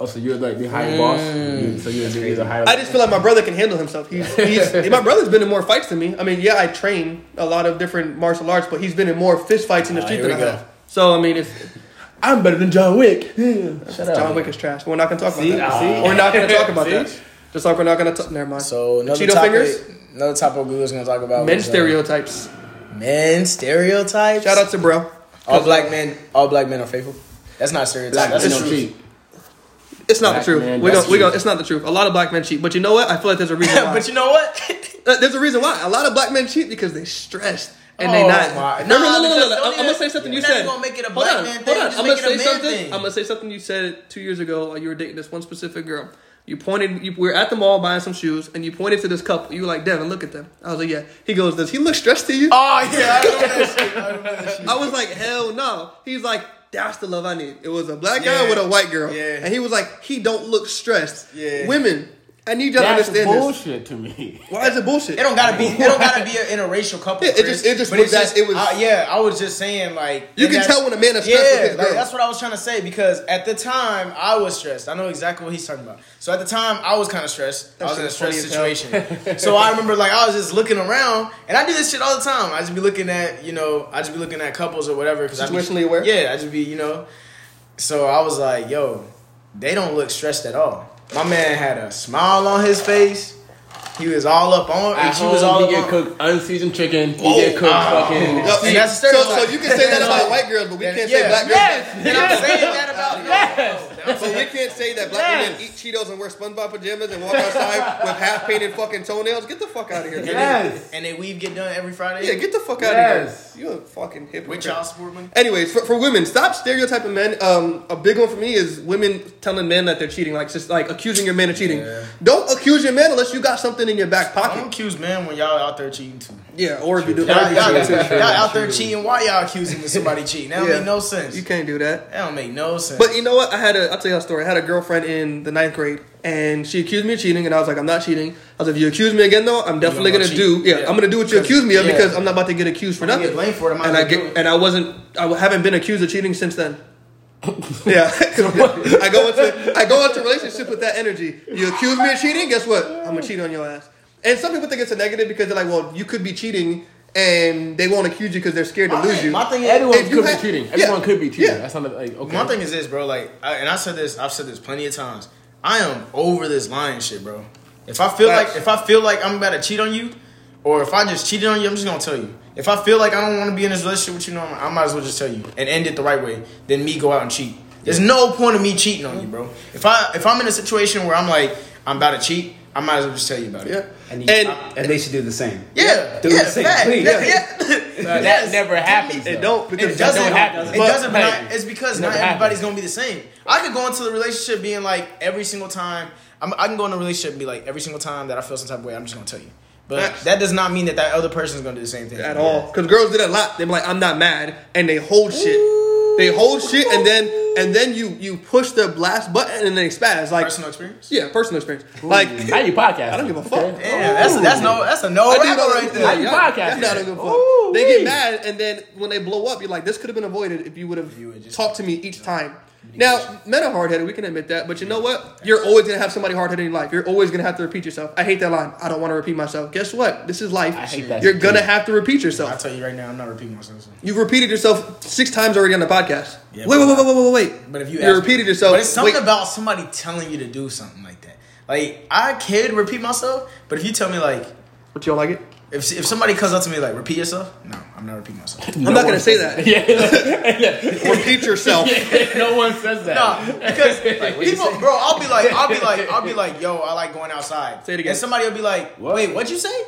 Oh, so you're like the high boss? You- So you're, you're the high I just feel like my brother can handle himself. He's, he's my brother's been in more fights than me. I mean, yeah, I train a lot of different martial arts, but he's been in more fist fights in the street here than I go. have. So I mean, if I'm better than John Wick. Shut up. John Wick is trash, we're not gonna talk about that. See? We're not gonna talk about See? that. Just like we're not gonna talk. Never mind. So another Cheeto topic, fingers? another topic we was gonna talk about Men was, uh, stereotypes. men stereotypes. Shout out to bro. all black men. All black men are faithful. That's not a stereotype. Black That's men the don't truth. cheat. It's not Black the truth. man, we that's go, we go, true. it's not the truth. A lot of black men cheat, but you know what? I feel like there's a reason why. but you know what? Uh, there's a reason why. A lot of black men cheat because they stressed and they Oh not. my- No, no, no, no, no, no. I'm, I'm gonna say something you said. gonna make it a Hold on, man hold on. I'm gonna say something. thing. I'm gonna say something you said two years ago. You were dating this one specific girl. You pointed. You, we were at the mall buying some shoes, and you pointed to this couple. You were like, "Devin, look at them." I was like, "Yeah." He goes, "Does he look stressed to you?" Oh yeah, I remember that shit. I that shit. I was like, hell no. He's like, that's the love I need. It was a black guy Yeah. with a white girl. Yeah. And he was like, he don't look stressed. Yeah. Women, I need y'all to That's understand this. bullshit to me. Why is it bullshit? It don't gotta be. It don't gotta be an interracial couple. Yeah, it Chris. just- it just But was it's that- it was- I- yeah, I was just saying like You and can that's- tell when a man is stressed Yeah, with his like, girl. that's what I was trying to say because at the time I was stressed. I know exactly what he's talking about. So at the time I was kind of stressed. That I was in a shit is funny stressed as situation. so I remember like I was just looking around and I do this shit all the time. I just be looking at you know I just be looking at couples or whatever because Situationally aware? Yeah, I just be you know. So I was like, yo, they don't look stressed at all. My man had a smile on his face. He was all up on. At she home, was all he up get on. cooked unseasoned chicken. He Oh, get cooked oh. fucking. Yo, And that's a so, stereotype. so you can say that about white girls, but we can't say black girls. Yes. And I'm saying that about yes. But we can't say that black women eat Cheetos and wear SpongeBob pajamas and walk outside with half painted fucking toenails. Get the fuck out of here. And. Yes. they, and they weave get done every Friday. Yeah, get the fuck out Yes. of here. You a fucking hypocrite. with y'all support money. Anyways, for, for women, stop stereotyping men. Um, a big one for me is women telling men that they're cheating, like just like accusing your man of cheating. Yeah. Don't accuse your man unless you got something in your back I don't pocket. accuse men when y'all out there cheating too. Yeah, or if you do, Y'all, y'all, y'all, out there cheating. Why y'all accusing somebody cheating? That don't Yeah. make no sense. You can't do that. That don't make no sense. But you know what? I had a I'll tell you a story. I had a girlfriend in the ninth grade, and she accused me of cheating, and I was like, I'm not cheating. I was like, if you accuse me again, though, I'm definitely gonna gonna do. Yeah, Yeah. I'm gonna do what you accuse me of yeah. because I'm not about to get accused for nothing. get blamed for it, I and I get, it. and I wasn't. I haven't been accused of cheating since then. yeah, I go into I go into relationship with that energy. You accuse me of cheating, guess what? I'm gonna cheat on your ass. And some people think it's a negative because they're like, well, you could be cheating, and they won't accuse you because they're scared to lose you. My thing is, Everyone If could have- be cheating. yeah. Everyone could be cheating. Yeah. That's not like okay. My thing is this, bro. Like, I, and I said this, I've said this plenty of times. I am over this lying shit, bro. If I feel Facts. like, if I feel like I'm about to cheat on you, or if I just cheated on you, I'm just gonna tell you. If I feel like I don't want to be in this relationship with you, no, I might as well just tell you and end it the right way. Than me go out and cheat. There's no point of me cheating on you, bro. If I if I'm in a situation where I'm like I'm about to cheat, I might as well just tell you about it. yeah, And, you, and and they should do the same. Yeah, Do yeah, the same, fact. please. Yeah, yeah. that Yes. never happens. it don't It doesn't don't happen. It But- doesn't. But not, it's because it not everybody's happens. gonna be the same. I could go into the relationship being like every single time. I'm, I can go in a relationship and be like every single time that I feel some type of way. I'm just gonna tell you. But Facts. that does not mean that that other person is gonna do the same thing at all. Because girls do that a lot. They're like, I'm not mad, and they hold shit. They hold shit, and then and then you you push the blast button, and they spaz. Like, Personal experience. yeah, personal experience. Like, How you podcast? I don't give a fuck. Damn, that's that's no that's a no rapper right there. How you yeah, podcast that's not a good fuck. Ooh, They get mad, and then when they blow up, you're like, this could have been avoided if you would have You would just- talked to me each time. Now, men are hard headed. We can admit that, but you know what? You're always gonna have somebody hard headed in your life. You're always gonna have to repeat yourself. I hate that line. I don't want to repeat myself. Guess what? This is life. I hate that You're gonna have to repeat yourself. I yourself. tell you right now, I'm not repeating myself. so. You've repeated yourself six times already on the podcast. Yeah, wait, wait, but- wait, wait, wait, wait, wait. But if you you ask me- repeated yourself, but it's something wait, about somebody telling you to do something like that. Like I can repeat myself, but if you tell me like but you don't like it. If if somebody comes up to me like repeat yourself, no, I'm not repeating myself. I'm not gonna say that. Yeah, Repeat yourself. no one says that. No, because people, bro, I'll be like, I'll be like, I'll be like, yo, I like going outside. Say it again. And somebody will be like, What? wait, what'd you say?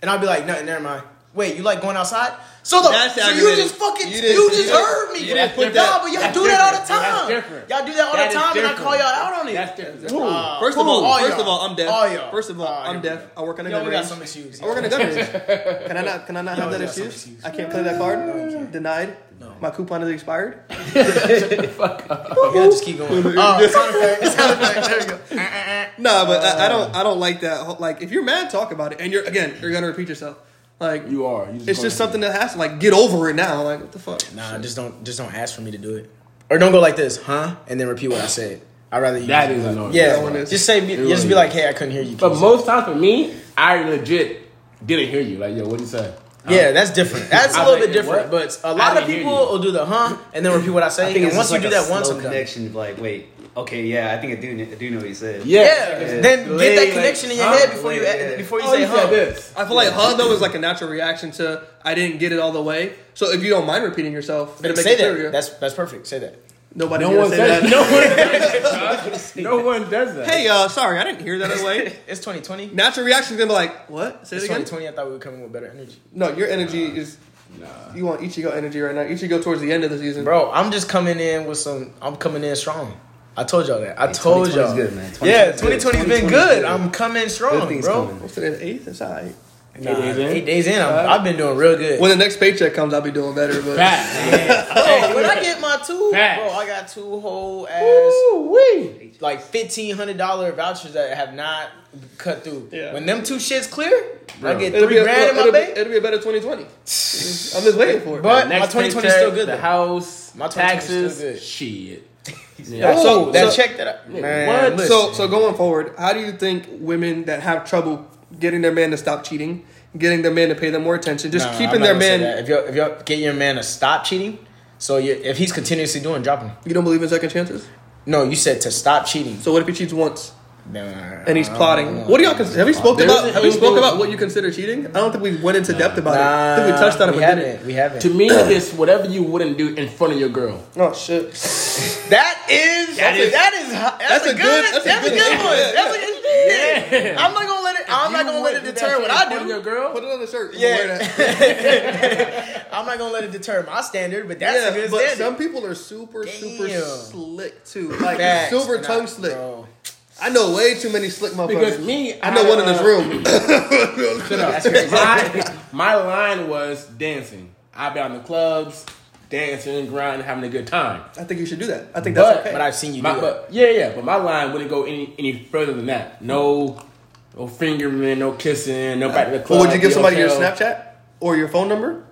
And I'll be like, no, never mind. Wait, you like going outside? So the That's so you just fucking You you, just you heard me. you didn't put Nah, that- but y'all that's do that all the time. That's different. Y'all do that all That the is time, and I call y'all out on it. That's different. Uh, First of all, All first y'all. of all, I'm deaf. All y'all. First of all, All I'm y'all. deaf. I work on a Yo, gun we got some excuse. I work on a gun range. Can I not? Can I not have that we excuse? excuse. I can't play that card. Denied. No. My coupon is expired. Yeah, just keep going. Oh, sound effect. Sound effect. There we go. No, but I, I don't. I don't like that. Like, if you're mad, talk about it. And you're again, you're gonna repeat yourself. Like, You are. You it's just something that has to like get over it now. Like, what the fuck? Nah, just don't just don't ask for me to do it, or don't go like this, huh? And then repeat what I said. I'd rather you. That is annoying. Yeah, That one just say, be, It just be like, hey, I couldn't hear you. But most times for me, I legit didn't hear you. Like, yo, what did you say? say- yeah, that's different. That's a I'm little like, bit different. what? But a lot of people will do the huh and then repeat what I say. I and once just you like do that once, I'm done. connection. Like, wait, okay, yeah, I think I do. I do know what you said. Yeah. Yeah, then get Delay, that like, connection in your huh? head before you Yeah. before you Oh, say you huh. said this. I feel like huh though is like a natural reaction to I didn't get it all the way. So if you don't mind repeating yourself, it'll make Say it clearer. that. That's that's perfect. Say that. Nobody No one says that. no one does that. No one does that. Hey, uh, sorry, I didn't hear that away. It's 2020. Natural reaction is gonna be like, what? Say it again. 2020. I thought we were coming with better energy. No, your energy is. Nah. You want Ichigo energy right now. Ichigo towards the end of the season. Bro, I'm just coming in with some. I'm coming in strong. I told y'all that. I Hey, told y'all. good, man. Yeah, 2020's 2020's been good. good. I'm coming strong, Good bro. coming. What's today? The eighth. It's alright. Nah, Eight days in? Eight days in. I'm, I've been doing real good. When the next paycheck comes, I'll be doing better. But Facts. Bro, when I get my two, Facts. bro, I got two whole ass Ooh-wee. like fifteen hundred dollar vouchers that have not cut through. Yeah. When them two shits clear, I get it'll three be a, grand in my it'll, be, bank. it'll be a better 2020. I'm just waiting for it. But my Next 2020 is still good. The though. house, My taxes, still good. shit. Yeah, so- that so- check that I, Yeah, man. what? So, so going forward, how do you think women that have trouble getting their man to stop cheating, getting their man to pay them more attention, just Nah, I'm keeping their man? If you if you get your man to stop cheating, so you if he's continuously doing, drop him. You don't believe in second chances? No, you said to stop cheating. So what if he cheats once Nah, and he's plotting? What do y'all consider? Have we spoke about? isn't Have we spoke about what you consider cheating? I don't think we went into depth about it. I think we touched on it, we but didn't. haven't. We haven't. To me, it's whatever you wouldn't do in front of your girl. Oh shit! that is that is that is that's, that's a, a good, good- that's that's, a a good good one. one. That's a good Yeah. I'm not gonna let it. I'm not gonna let it deter what I do. Your girl. Put it on the shirt. Yeah. I'm not gonna let it deter my standard, but that's yeah, a good but standard. some people are super, super slick too. Like Facts. silver tongue slick. Bro. I know way too many slick motherfuckers. Because me, I know one in this uh, room. Shut up. my, my line was dancing. I've been on the clubs, dancing, grinding, having a good time. I think you should do that. I think that's But- okay. But I've seen you My, do that. but yeah, yeah, but my line wouldn't go any any further than that. No, no fingering, no kissing, no back to the club. Or would you give the somebody your. Snapchat or your phone number?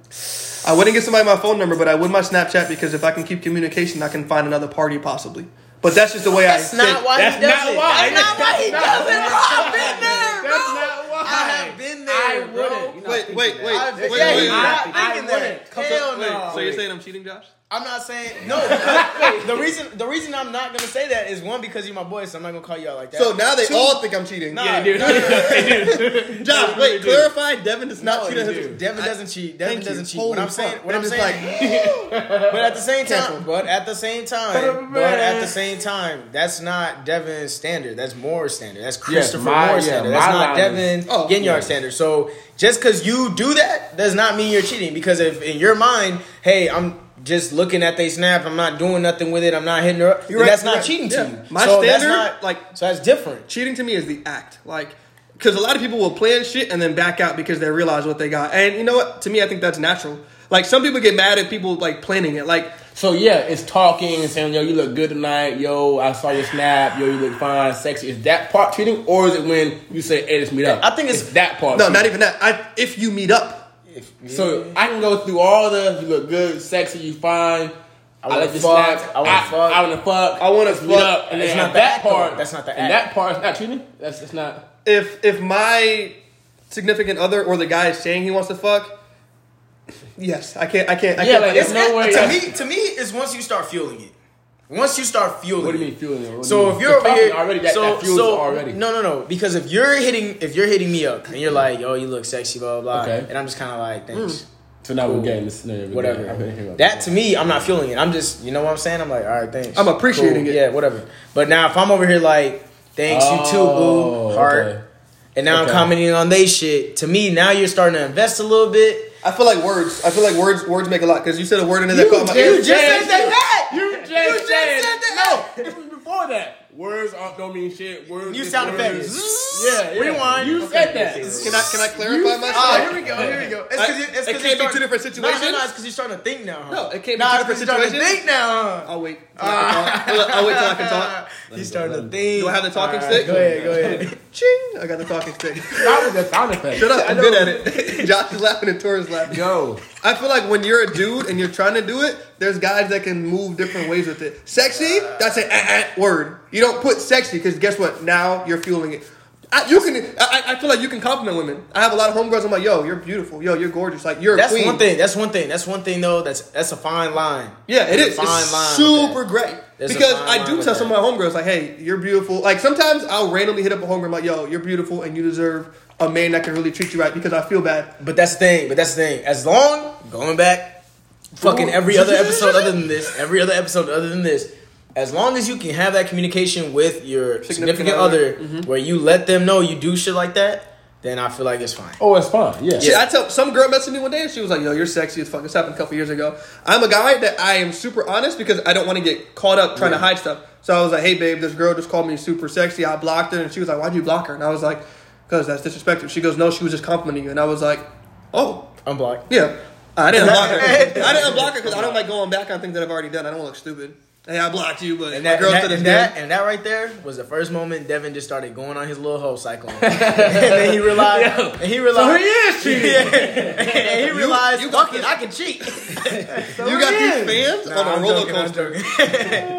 I wouldn't give somebody my phone number, but I would my Snapchat because if I can keep communication, I can find another party possibly. But that's just the way That's I not think. why That's he does not it. why. That's not why he That's does it, not. I've been there, bro. Not why. I have been there, I bro. wouldn't. You're not Wait, thinking wait, that. wait, I've wait, been- wait, yeah, wait. he's not I- I thinking that. wouldn't. Hell Wait, no. So you're saying I'm cheating, Josh? I'm not saying no. the reason the reason I'm not gonna say that is one because you're my boy, so I'm not gonna call you out like that. So now they Two- all think I'm cheating. Nah, Yeah, dude. Josh, wait, clarify. Devin does not No, cheat on dude, his. Devin doesn't cheat. Devin Thank you. doesn't cheat. Holy what I'm saying, what I'm Devin saying, like, but at the same Careful. time, but at the same time, but at the same time, that's not Devin's standard. That's Moore's standard. That's Christopher my- Moore's yeah, standard. That's my not line Devin Oh, Ginyard's yeah. standard. So just because you do that does not mean you're cheating. Because if in your mind, hey, I'm just looking at they snap, I'm not doing nothing with it, I'm not hitting her up. You're right, that's not right. cheating Yeah. to you. My so standard, not, like- so that's different. cheating to me is the act. Like, because a lot of people will plan shit and then back out because they realize what they got. And you know what? To me, I think that's natural. Like, some people get mad at people like planning it. Like, So yeah, it's talking and saying, "Yo, you look good tonight." Yo, I saw your snap. Yo, you look fine, sexy. Is that part cheating, or is it when you say, "Hey, let's meet up"? I think it's- that part. no, cheating. not even that. I, if you meet up, So I can go through all the. You look good, sexy, you fine. I, wanna like the fuck, snap. I wanna fuck. I want to fuck. I wanna let's meet fuck. up. And It's not that act, though. part. That's not the and act. That part is not cheating. That's it's not. if if my significant other or the guy is saying he wants to fuck, yes, I can't. I can't. I Yeah, can't like, it's, it's no way. to that's- me, to me, is once you start fueling it. Once you start fueling, What do you mean fueling it? So you if you're over here, already, that, so that fuels so already. no, no, no. Because if you're hitting, if you're hitting me up and you're like, "Yo, you look sexy," blah blah, blah Okay. and I'm just kind of like, "Thanks," mm. So now we're getting this scenario. whatever. I've been hearing about That to me, I'm not feeling it. I'm just, you know what I'm saying? I'm like, "All right, thanks." I'm appreciating it. Yeah, whatever. But now if I'm over here like, "Thanks, you too, Oh, boo," heart, okay. and now Okay. I'm commenting on they shit. To me, now you're starting to invest a little bit. I feel like words. I feel like words. Words make a lot because you said a word and then that caught my just ear. You just said that. You just, You just said, said that. No, it was before that. Words aren't, don't mean shit. Words. You sound words. effects. Yeah, yeah. Rewind. You Okay. said that. Can I can I clarify myself? Oh, here we go. Here we go. It's I- because it's it 'cause can't you're be two starting- different No, no, no. situations? It's because you're starting to think now. Huh? No, it can't be two different you're starting to situations. think now. Huh? I'll wait. till I can talk. I'll, I'll wait till I can talk. He's starting to think. Do I have the talking Alright, stick? Go ahead. Go ahead. Ching! I got the talking stick. That was a sound effect. Shut up! I I'm good at it. Josh is laughing and Tor's laughing. Yo, I feel like when you're a dude and you're trying to do it, there's guys that can move different ways with it. Sexy, that's an eh, eh, word. You don't put sexy because guess what? Now you're fueling it. I, you can. I, I feel like you can compliment women. I have a lot of homegirls. I'm like, yo, you're beautiful. Yo, you're gorgeous. Like you're a That's one thing. That's one thing. That's one thing though. That's that's a fine line. Yeah, it There's is. a fine It's line super great. There's because I do tell some of my homegirls like, "Hey, you're beautiful." Like sometimes I'll randomly hit up a homegirl I'm like, "Yo, you're beautiful, and you deserve a man that can really treat you right." Because I feel bad. But that's the thing. But that's the thing. As long going back, fucking every other episode other than this, every other episode other than this, as long as you can have that communication with your Significant significant, other. other, mm-hmm. where you let them know you do shit like that, then I feel like it's fine. oh, it's fine. Yeah. Shit, I tell some girl messaged me one day and she was like, "Yo, you're sexy as fuck." This happened a couple years ago. I'm a guy that I am super honest because I don't want to get caught up trying to hide stuff. So I was like, "Hey, babe, this girl just called me super sexy. I blocked her." And she was like, "Why'd you block her?" And I was like, "Cause that's disrespectful." She goes, "No, she was just complimenting you." And I was like, "Oh, Unblock. yeah." I didn't unblock her. I didn't unblock her because I don't like going back on things that I've already done. I don't want to look stupid. Hey, I blocked you, but And my that, girl and, that, said it's and, that, and that right there was the first moment Devin just started going on his little whole cycle. and then he realized, Yeah. and he realized, So he is cheating. and he realized, you fuck it, I can cheat. You got these fans Nah, on a I'm roller joking, coaster.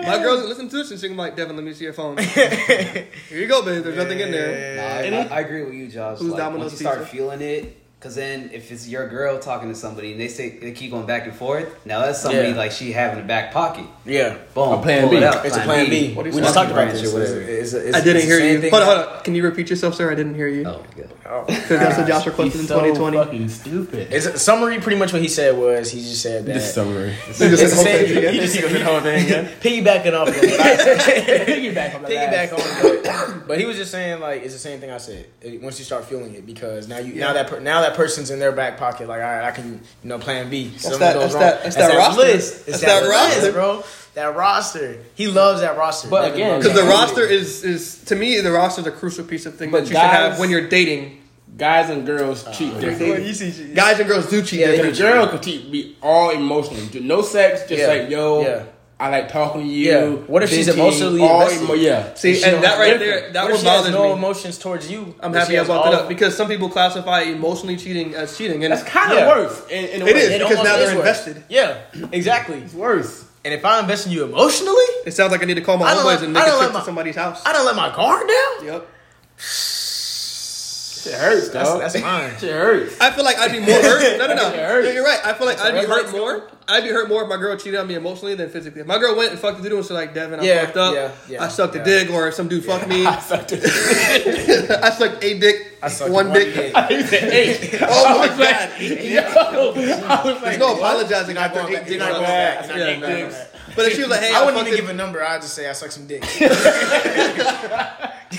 My girls listen to this and she's like, Devin, let me see your phone. Here you go, babe. There's nothing in there. Nah, I, I, I agree with you, Josh. Who's like, Domino's once you start feeling it, because then if it's your girl talking to somebody and they say they keep going back and forth, now that's somebody Yeah. like she having a back pocket. Yeah, Boom, A plan pull B. it out, it's a plan B. What do We just talked about this. or whatever. It's- it's- it's- I didn't hear you. Hold on, hold on. Can you repeat yourself, sir? I didn't hear you. Oh, good. Oh, Because that's a Josh requested in He's so 2020. fucking stupid. It's a summary. Pretty much what he said was he just said that. This summary. You It's the the whole same- thing again. he just said the whole thing again. Piggybacking off. Of Piggyback on the Piggyback on, but, but he was just saying like it's the same thing I said. Once you start feeling it, because now you now that now that person's in their back pocket, like all right, I can you know plan B. Something that- goes that's wrong. that- that's that roster. list. It's That's that, that list, roster. bro. That roster. He loves that roster. But Devin again, Because the roster is is to me the roster is a crucial piece of thing But that you should have when you're dating guys and girls uh, cheat Well, differently. you see, Guys and girls do cheat. Yeah, they different. A girl could cheat, be all emotional, do no sex, just Yeah. like yo, Yeah. I like talking to you. Yeah. What if she's emotionally all invested? emo- yeah. See, She and that right different. there, that what one if she has bothers no me. emotions towards you? I'm happy I brought that up because some people classify emotionally cheating as cheating, and That's kind of Yeah. worse. In, in a It way. is. It because almost now they're worse. invested. Yeah, exactly. It's worse. And if I invest in you emotionally, it sounds like I need to call my I homeboys and I make a trip my- to somebody's house. I don't let my guard down. Yep. It hurts, That's dog. that's mine. Shit hurts. I feel like I'd be more hurt. No, no, no. It hurts. Yeah, You're right. I feel like That's I'd be hurt red more. I'd be hurt more if my girl cheated on me emotionally than physically. If my girl went and fucked the dude and was like, Devin, I Yeah, fucked up. yeah, yeah, I sucked yeah. a dick, or if some dude fucked me. I sucked it. I sucked a dick. I sucked one one dick. dick. You said eight. Oh my I like, god. yo, I was like, There's no what? apologizing You're after going eight back. dicks. You're not going back. You're not Yeah, going back no, on no. that. But if she was like, hey, I I wouldn't even it- give a number. I'd just say I suck some dick.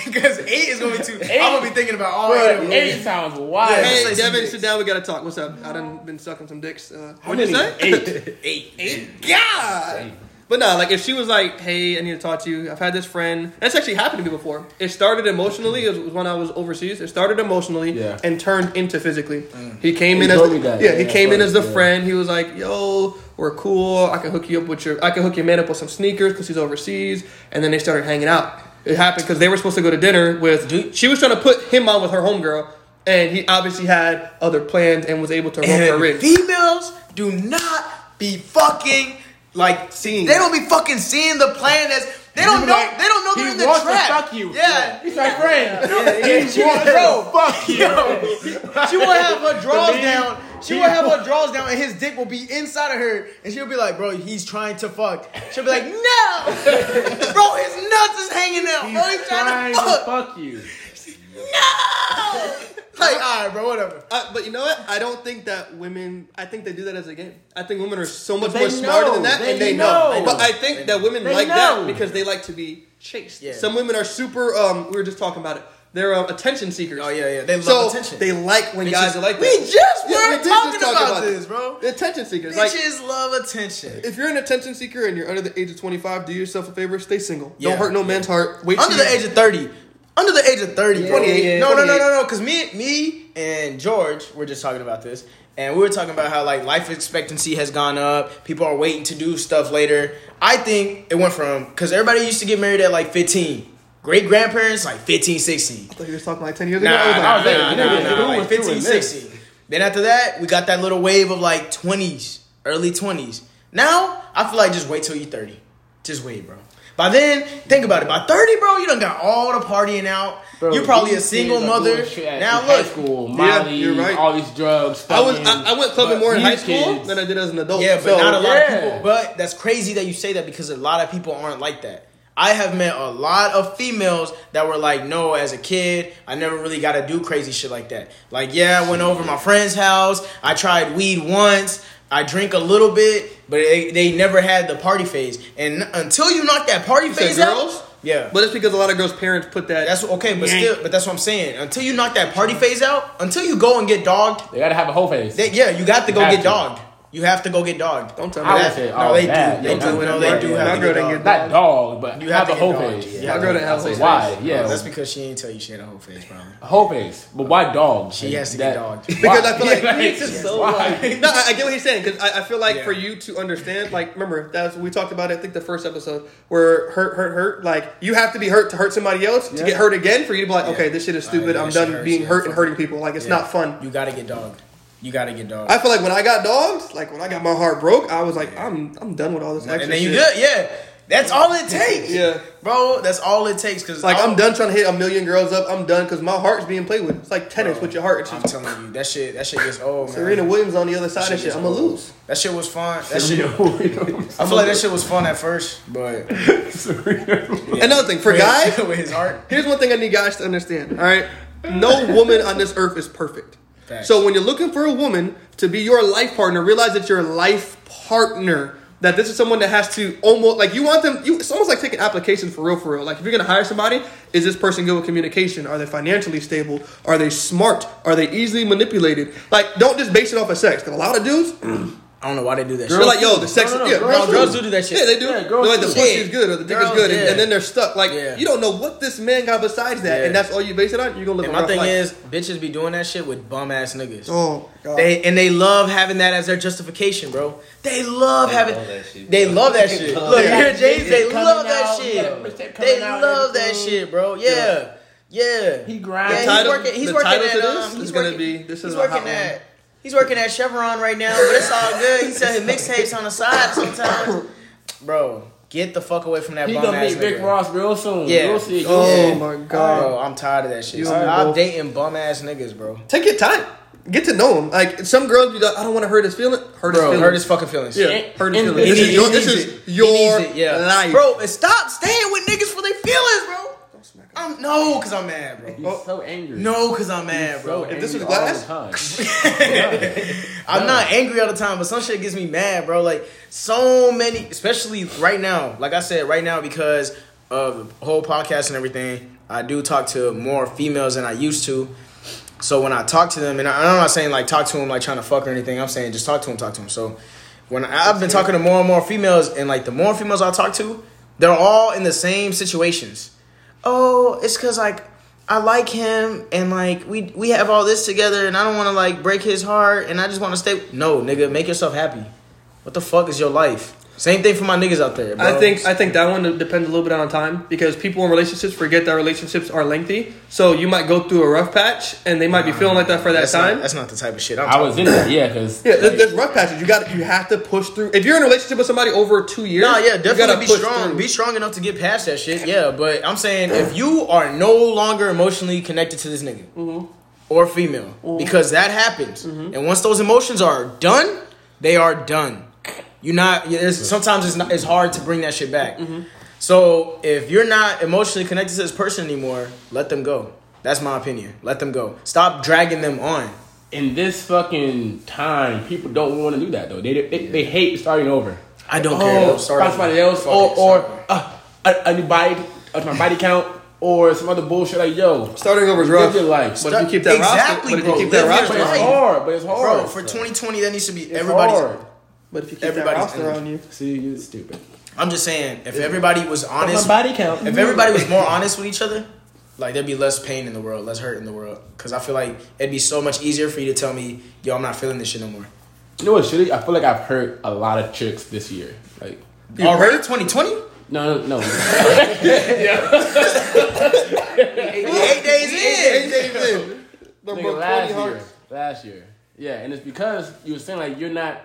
Because eight is going to be too. I'm going to be thinking about all eight of Bro, them. eight sounds wild. Yeah. Hey, Say Devin, sit down. We gotta talk. What's up? I done been sucking some dicks. Uh, How what'd you say? Eight. Eight. Eight. God. But no, like if she was like, "Hey, I need to talk to you. I've had this friend." That's actually happened to me before. It started emotionally. It was when I was overseas. It started emotionally Yeah. and turned into physically. He came He in as the, that. yeah, he Yeah, came in as the Yeah. friend. He was like, "Yo, we're cool. I can hook you up with your. I can hook your man up with some sneakers because he's overseas." And then they started hanging out. It happened because they were supposed to go to dinner with. Dude. She was trying to put him on with her homegirl. And he obviously had other plans and was able to rope her in. And females do not be fucking like Seeing. They don't be fucking seeing the plan as they don't know. like, they don't know he they're in the wants trap. to fuck you. Yeah. He's my friend. Yeah, she, wants bro, to fuck you. Yo, she will have her drawers down. She will have her drawers down, and his dick will be inside of her, and she'll be like, "Bro, he's trying to fuck." She'll be like, "No, bro, his nuts is hanging out. He's bro, he's trying, to fuck." fuck you. No, like, all right, bro, whatever. Uh, but you know what? I don't think that women. I think they do that as a game. I think women are so much But more they smarter than that, They and they know. know. But I think that women They like know. that because they like to be chased. Yeah. Some women are super. Um, we were just talking about it. They're um, attention seekers. Oh yeah, yeah, they love so attention. they like when guys are like we that. just Yeah, were we did talking just talk about, about this, bro. The attention seekers. Like, Bitches love attention. if you're an attention seeker and you're under the age of 25, do yourself a favor. Stay single. Yeah. Don't hurt no man's heart. Wait Under the you- age of thirty. Under the age of thirty, bro. 28, yeah, no, no, no, 28. no, no. Because me, me and George were just talking about this, and we were talking about how like life expectancy has gone up. People are waiting to do stuff later. I think it went from because everybody used to get married at like fifteen. Great grandparents like 15, 16. I thought you were talking like 10 years ago. Nah, I was like, nah, was like, nah, you nah, nah, like 15, 16. Then after that, we got that little wave of like 20s, early 20s. Now, I feel like just wait till you're 30. Just wait, bro. By then, think about it. By 30, bro, you done got all the partying out. Bro, you're probably a single mother. doing shit at- Now in high look. school, Yeah, Molly, you're right. all these drugs. I was I, I went clubbing more in high school kids- than I did as an adult. Yeah, but So, not a lot yeah. of people. But that's crazy that you say that because a lot of people aren't like that. I have met a lot of females that were like, no, as a kid, I never really got to do crazy shit like that. Like, yeah, I went over my friend's house. I tried weed once. I drink a little bit, but they, they never had the party phase. And until you knock that party You said phase girls? out, yeah, But it's because a lot of girls' parents put that. that's okay. But Yank. still, but that's what I'm saying. Until you knock that party phase out, until you go and get dogged, They gotta have a whole phase. they, yeah, you got to go get to. dogged. You have to go get dogged. Don't tell me I that. say, No, oh, they that. do. They Don't do. No, they do Yeah, have my to girl get dogged. Not dog, but You have, have a whole get dogged, face. yeah. My girl didn't have a whole Why? Yeah, Oh, that's because she didn't tell you she had a whole face, probably. a whole face. But why dog? She has to That- get dogged. Because I feel like Like, it's just so why? no, I, I get what he's saying because I, I feel like Yeah. for you to understand, like remember that's we talked about. it, I think the first episode where hurt, hurt, hurt. Like you have to be hurt to hurt somebody else to Yeah. get hurt again for you to be like, okay, this shit is stupid. I'm done being hurt and hurting people. Like it's not fun. You gotta get dogged. You gotta get dogged. I feel like when I got dogs, like when I got my heart broke, I was like, I'm I'm done with all this extra and then you shit. good, yeah. That's all it takes. Yeah. bro. That's all it takes. Cause Like I'll- I'm done trying to hit a million girls up. I'm done because my heart's being played with. It's like tennis Bro, with your heart. It's I'm telling you, that shit, that shit gets old, man. Serena Williams on the other side That of shit shit. I'm gonna lose. That shit was fun. That shit. Serena I feel like that shit was fun at first, but Another thing for guys, with his heart. Here's one thing I need guys to understand. All right, no woman on this earth is perfect. So when you're looking for a woman to be your life partner, realize that your life partner. That this is someone that has to almost like you want them. You it's almost like taking applications for real, for real. Like if you're gonna hire somebody, is this person good with communication? Are they financially stable? Are they smart? Are they easily manipulated? Like don't just base it off of sex. Because a lot of dudes, I don't know why they do that. They're like, yo, the sex. No, no, no, yeah, girls No, do. girls do do that shit. Yeah, they do. Yeah, girls They're like the do. pussy Yeah. is good or the dick Girls, is good, and, yeah. and then they're stuck. Like Yeah. you don't know what this man got besides that, Yeah. and that's all you base it on. You're gonna live And a my thing life. is, bitches be doing that shit with bum ass niggas. oh god, They and they love having that as their justification, bro. They love They having. love that shit, they love that shit. Look, that here, shit. James. They love that shit. They love that shit, bro. Yeah, yeah. He grind. Yeah, he's working. He's working at. this um, is he's gonna be- this is working at. He's working at Chevron right now, but it's all good. He selling mixtapes on the side sometimes. Bro, get the fuck away from that He bum gonna ass meet Rick nigga. Ross real soon. Yeah. You'll see. Oh Yeah. my oh god. Bro, I'm tired of that shit. You Stop are both- dating bum ass niggas, bro. Take your time. Get to know him. Like some girls be like, I don't want to hurt his feeling. Hurt his feelings. hurt his fucking feelings. yeah, And- hurt his feelings. This is your, he this needs is your needs it, yeah. life, Bro, and stop staying with niggas for their feelings, bro. I'm no, cause I'm mad, bro. He's so angry. No, cause I'm mad, So bro. If this was all glass? I'm not angry all the time, but some shit gets me mad, bro. Like so many, especially right now. Like I said, right now because of the whole podcast and everything, I do talk to more females than I used to. So when I talk to them, and I, I'm not saying like talk to them like trying to fuck or anything. I'm saying just talk to them, talk to them. So when I, I've been talking to more and more females, and like the more females I talk to, they're all in the same situations. Oh, it's cause like I like him and like we we have all this together and I don't want to like break his heart and I just want to stay. No, nigga, make yourself happy. What the fuck is your life? Same thing for my niggas out there. Bro. I think I think that one depends a little bit on time because people in relationships forget that relationships are lengthy. So you might go through a rough patch and they might be feeling like that for that that's time. Not, that's not the type of shit I'm I was in that, yeah, because yeah, there's, there's rough patches. You got you have to push through. If you're in a relationship with somebody over two years, No, yeah, you definitely be push strong. through. Be strong enough to get past that shit. Yeah, but I'm saying if you are no longer emotionally connected to this nigga Mm-hmm. or female, because that happens, and once those emotions are done, they are done. You're not. It's, sometimes it's not. It's hard to bring that shit back. Mm-hmm. So if you're not emotionally connected to this person anymore, let them go. That's my opinion. Let them go. Stop dragging them on. in this fucking time, people don't want to do that though. They they, they hate starting over. I don't care. Oh, though. Start somebody else, or it, or start. uh, a, a new body, uh, my body count, or some other bullshit like yo. Starting over is live rough. your life. But if you keep that Exactly, roster, but if bro. you keep that roster, But it's hard. But it's hard, Bro, for 2020, that needs to be It's everybody's. hard. But if you keep that Everybody's roster in. on you, See, you stupid. I'm just saying, if everybody was honest, my body count. if everybody was more honest with each other, like there'd be less pain in the world, less hurt in the world. Cause I feel like it'd be so much easier for you to tell me, yo, I'm not feeling this shit no more. You know what, shitty? I feel like I've hurt a lot of chicks this year. Like, You Already 2020? no, no, no. Eight days eight in. days in, the Nigga, book last 20 year. hearts. Last year. Yeah, and it's because you were saying like you're not.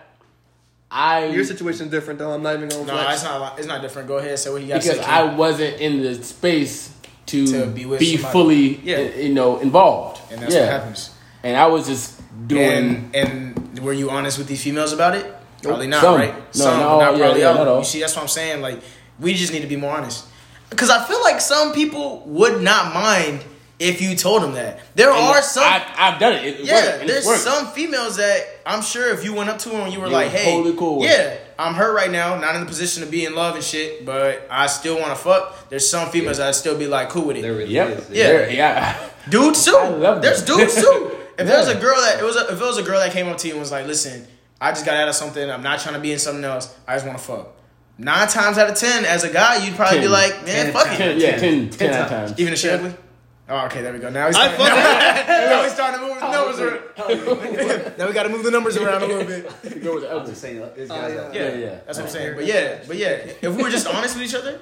I Your situation's different though. I'm not even gonna No, flex. it's not. It's not different. Go ahead, say what you got to because say. I wasn't in the space to, To be be, with somebody. fully, Yeah. uh, you know, involved. and that's yeah. what happens. And I was just doing. And and were you honest with these females about it? Probably not, Some. right? No, Some, no, not yeah, probably yeah, all. You see, that's what I'm saying. Like, we just need to be more honest. Because I feel like some people would not mind if you told them that. There and are some. I've, I've done it. it yeah, worked, there's it's some females that I'm sure if you went up to them and you were You like, were "Hey, totally cool yeah, I'm hurt right now, not in the position to be in love and shit, but I still want to fuck." There's some females that still be like cool with it. There really Yep. is. Yeah. There- yeah. Dudes too. There's dudes too. If there was a girl that it was a, if it was a girl that came up to you and was like, "Listen, I just got out of something. I'm not trying to be in something else. I just want to fuck." Nine times out of ten, as a guy, you'd probably be like, "Man, Ten fuck times. it." Yeah, Ten. ten, ten, Ten out of times. times. Even if she ugly. Oh, okay, there we go. Now we I starting, fuck now we starting to move the numbers around. now we got to move the numbers around a little bit. Go with the I'm just saying, this Oh, yeah. Yeah, Yeah, yeah. That's what I'm saying. But yeah, but yeah, if we were just honest with each other,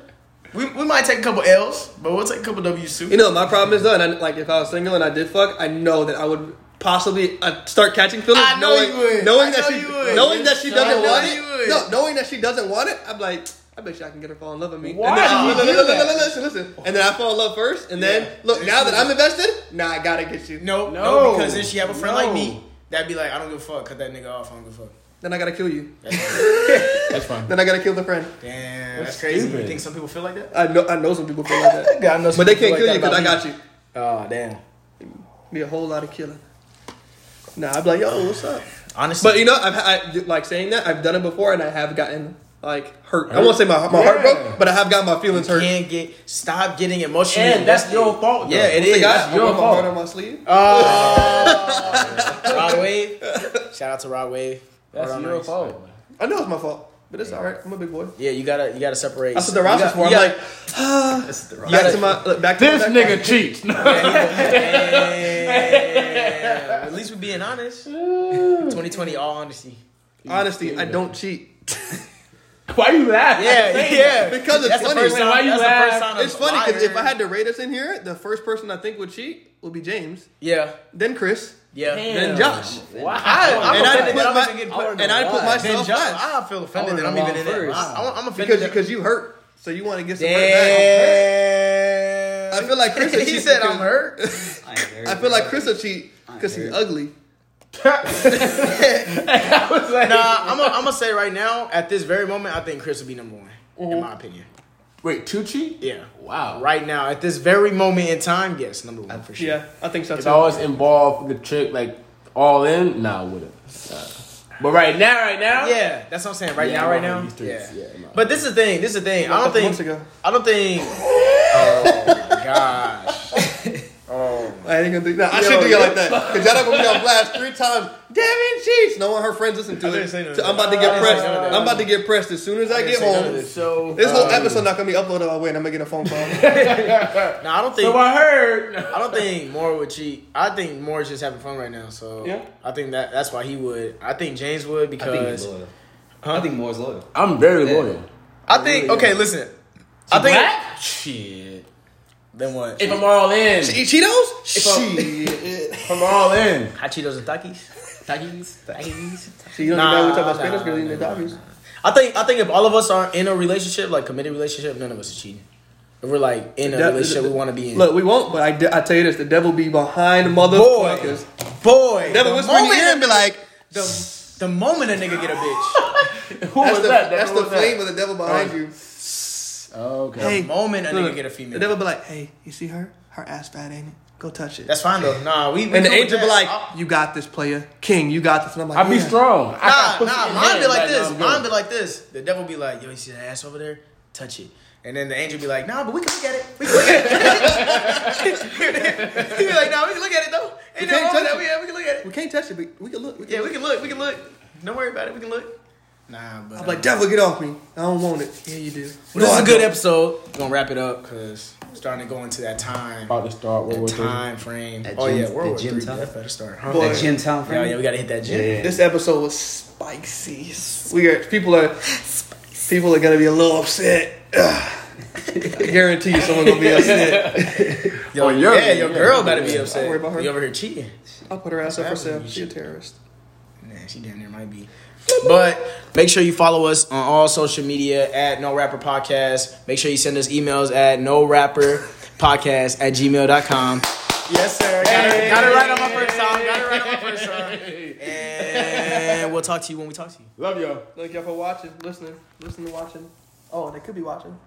we, we might take a couple L's, but we'll take a couple W's too. You know, my problem is though, and I, like if I was single and I did fuck, I know that I would possibly uh, start catching feelings. I know knowing, you would. Knowing I that know she, you would. knowing that she doesn't know want it. No, knowing that she doesn't want it, I'm like, I bet you I can get her to fall in love with me. Why And then, do you listen, do listen, that? listen, listen, listen. And then I fall in love first, and then Yeah. look. Now that I'm invested, now I gotta get you. No, no, No. because then she have a friend No. like me that'd be like, I don't give a fuck, cut that nigga off, I don't give a fuck. Then I gotta kill you. That's fine. Then I gotta kill the friend. Damn, That's that's, crazy. stupid. You think some people feel like that? I know. I know some people feel like that, God knows but they can't people kill you because I got you. Oh damn. Be a whole lot of killing. Nah, I'd be like, yo, what's up? Honestly, But you know, I've I, like saying that I've done it before, and I have gotten like hurt. I won't say my my heart Yeah. broke, but I have got my feelings hurt. can't get stop getting emotional. And that's your fault, though. Yeah, it What's the is. guy? That's I your wear my fault. heart on my sleeve. Oh, Rod Wave. Shout out to Rod Wave. That's Hold on, your nice. fault. I know it's my fault, but it's all right. I'm a big boy. Yeah, you gotta you gotta separate. That's what the you roster's for. I'm you like, That's the back gotta- to my look, back to This my back nigga cheats. Damn. At least we're being honest. 2020, all honesty. Honesty, I don't cheat. Why you laughing? Yeah, yeah. Because it's That's the funny. first time. Why you that's the laugh? first. It's funny because if I had to rate us in here, the first person I think would cheat would be James, yeah, then Chris, yeah. then Josh, Wow. I, I'm and I offended put that my, even put. and I put why. Then myself Josh, last I feel offended I that I'm even in gone it. first. I, I'm offended because because you hurt, so you want to get some hurt back. Damn. I feel like Chris would he cheat said I'm hurt. I, ain't very I feel like. Chris will cheat because he's ugly. I was like, Nah, I'm gonna I'm say right now, at this very moment, I think Chris will be number one, in my opinion. wait, Tucci? Yeah. Wow. Right now, at this very moment in time, yes, number one for sure. Yeah, I think so If too. I was involved with the trick, like all in, nah, I wouldn't. Uh, but right now, right now, Yeah, that's what I'm saying. Right Yeah, now, right now. Yeah. Yeah, But this is the thing. This is the thing. I don't couple months think. I don't think. Oh my gosh. I ain't gonna do that. I Yo, should do you yo. like that. Cause y'all not gonna be on blast three times. Devin cheats. No one her friends listen to I it. didn't say So I'm about to get didn't pressed. say none that. I'm about to get pressed as soon as I, didn't get say none of home. this. So This whole um, episode not gonna be uploaded. Oh wait, I'm gonna get a phone call. No, I don't think. So I heard. I don't think Moore would cheat. I think Moore is just having fun right now. So Yeah. I think that that's why he would. I think James would because. I think because he's loyal. Huh? I think Moore's loyal. I'm very Yeah. loyal. I think. Okay, listen. I think. black? Shit. Then what? If I'm all in, if Eat Cheetos? I'm- Shit. I'm all in. Hot Cheetos and Takis. Takis. Takis. So you don't Nah, know we talk about nah, Spanish girl eating nah, their nah, doggies. I think. I think if all of us are in a relationship, like committed relationship, none of us are cheating. If we're like in a That- relationship, we want to be in. Look, we won't, but I, de- I tell you this: the devil be behind the motherfuckers. boy, Devil the whisper in your ear and be like, the, the moment a nigga get a bitch, Who "That's was the that? that's Who the was that? flame of the devil behind you." Oh, okay. Hey, the moment a Look, nigga get a female. The female. devil be like, "Hey, you see her? Her ass fat, ain't it? Go touch it." That's fine though. Nah, we. we and the cool with angel be like, I'll- "You got this, player, King. You got this." And I'm like, I be "Yeah." strong. I Nah, got nah, mine hand be like right this. I'm Mine be like this. The devil be like, yo, you see that ass over there? Touch it. And then the angel be like, nah, but we can look at it. We can look at it. he be like, nah, we can look at it though. Ain't no can't wrong touch that. it. We, yeah, we can look at it. We can't touch it, but we can look. We can Yeah, look. we can look. We can look. Don't worry about it. We can look. Nah, but I'm like, devil, get off me. I don't want it. Yeah, you do. Well, this is I a good episode. We're gonna wrap it up because starting to go into that time, About to start World that War Three. time frame. That oh gym- yeah, World that War gym Three. time? That better start. Huh? Boy. That gym town Yeah, frame. yeah, we gotta hit that gym. Yeah. This episode was spicy. We are people are people are gonna be a little upset. I guarantee you, someone gonna be upset. Yo, Oh, you're- yeah, your girl better be upset. Don't worry about her. You over here cheating? I'll put her ass up for sale. She a terrorist. Nah, she damn near might be. But make sure you follow us on all social media at No Rapper Podcast. Make sure you send us emails at No Rapper Podcast at gmail.com. Yes, sir. Got, it, got it right on my first time. Got it right on my first time. And we'll talk to you when we talk to you. Love y'all. Thank y'all for watching, listening, listening, watching. Oh, they could be watching.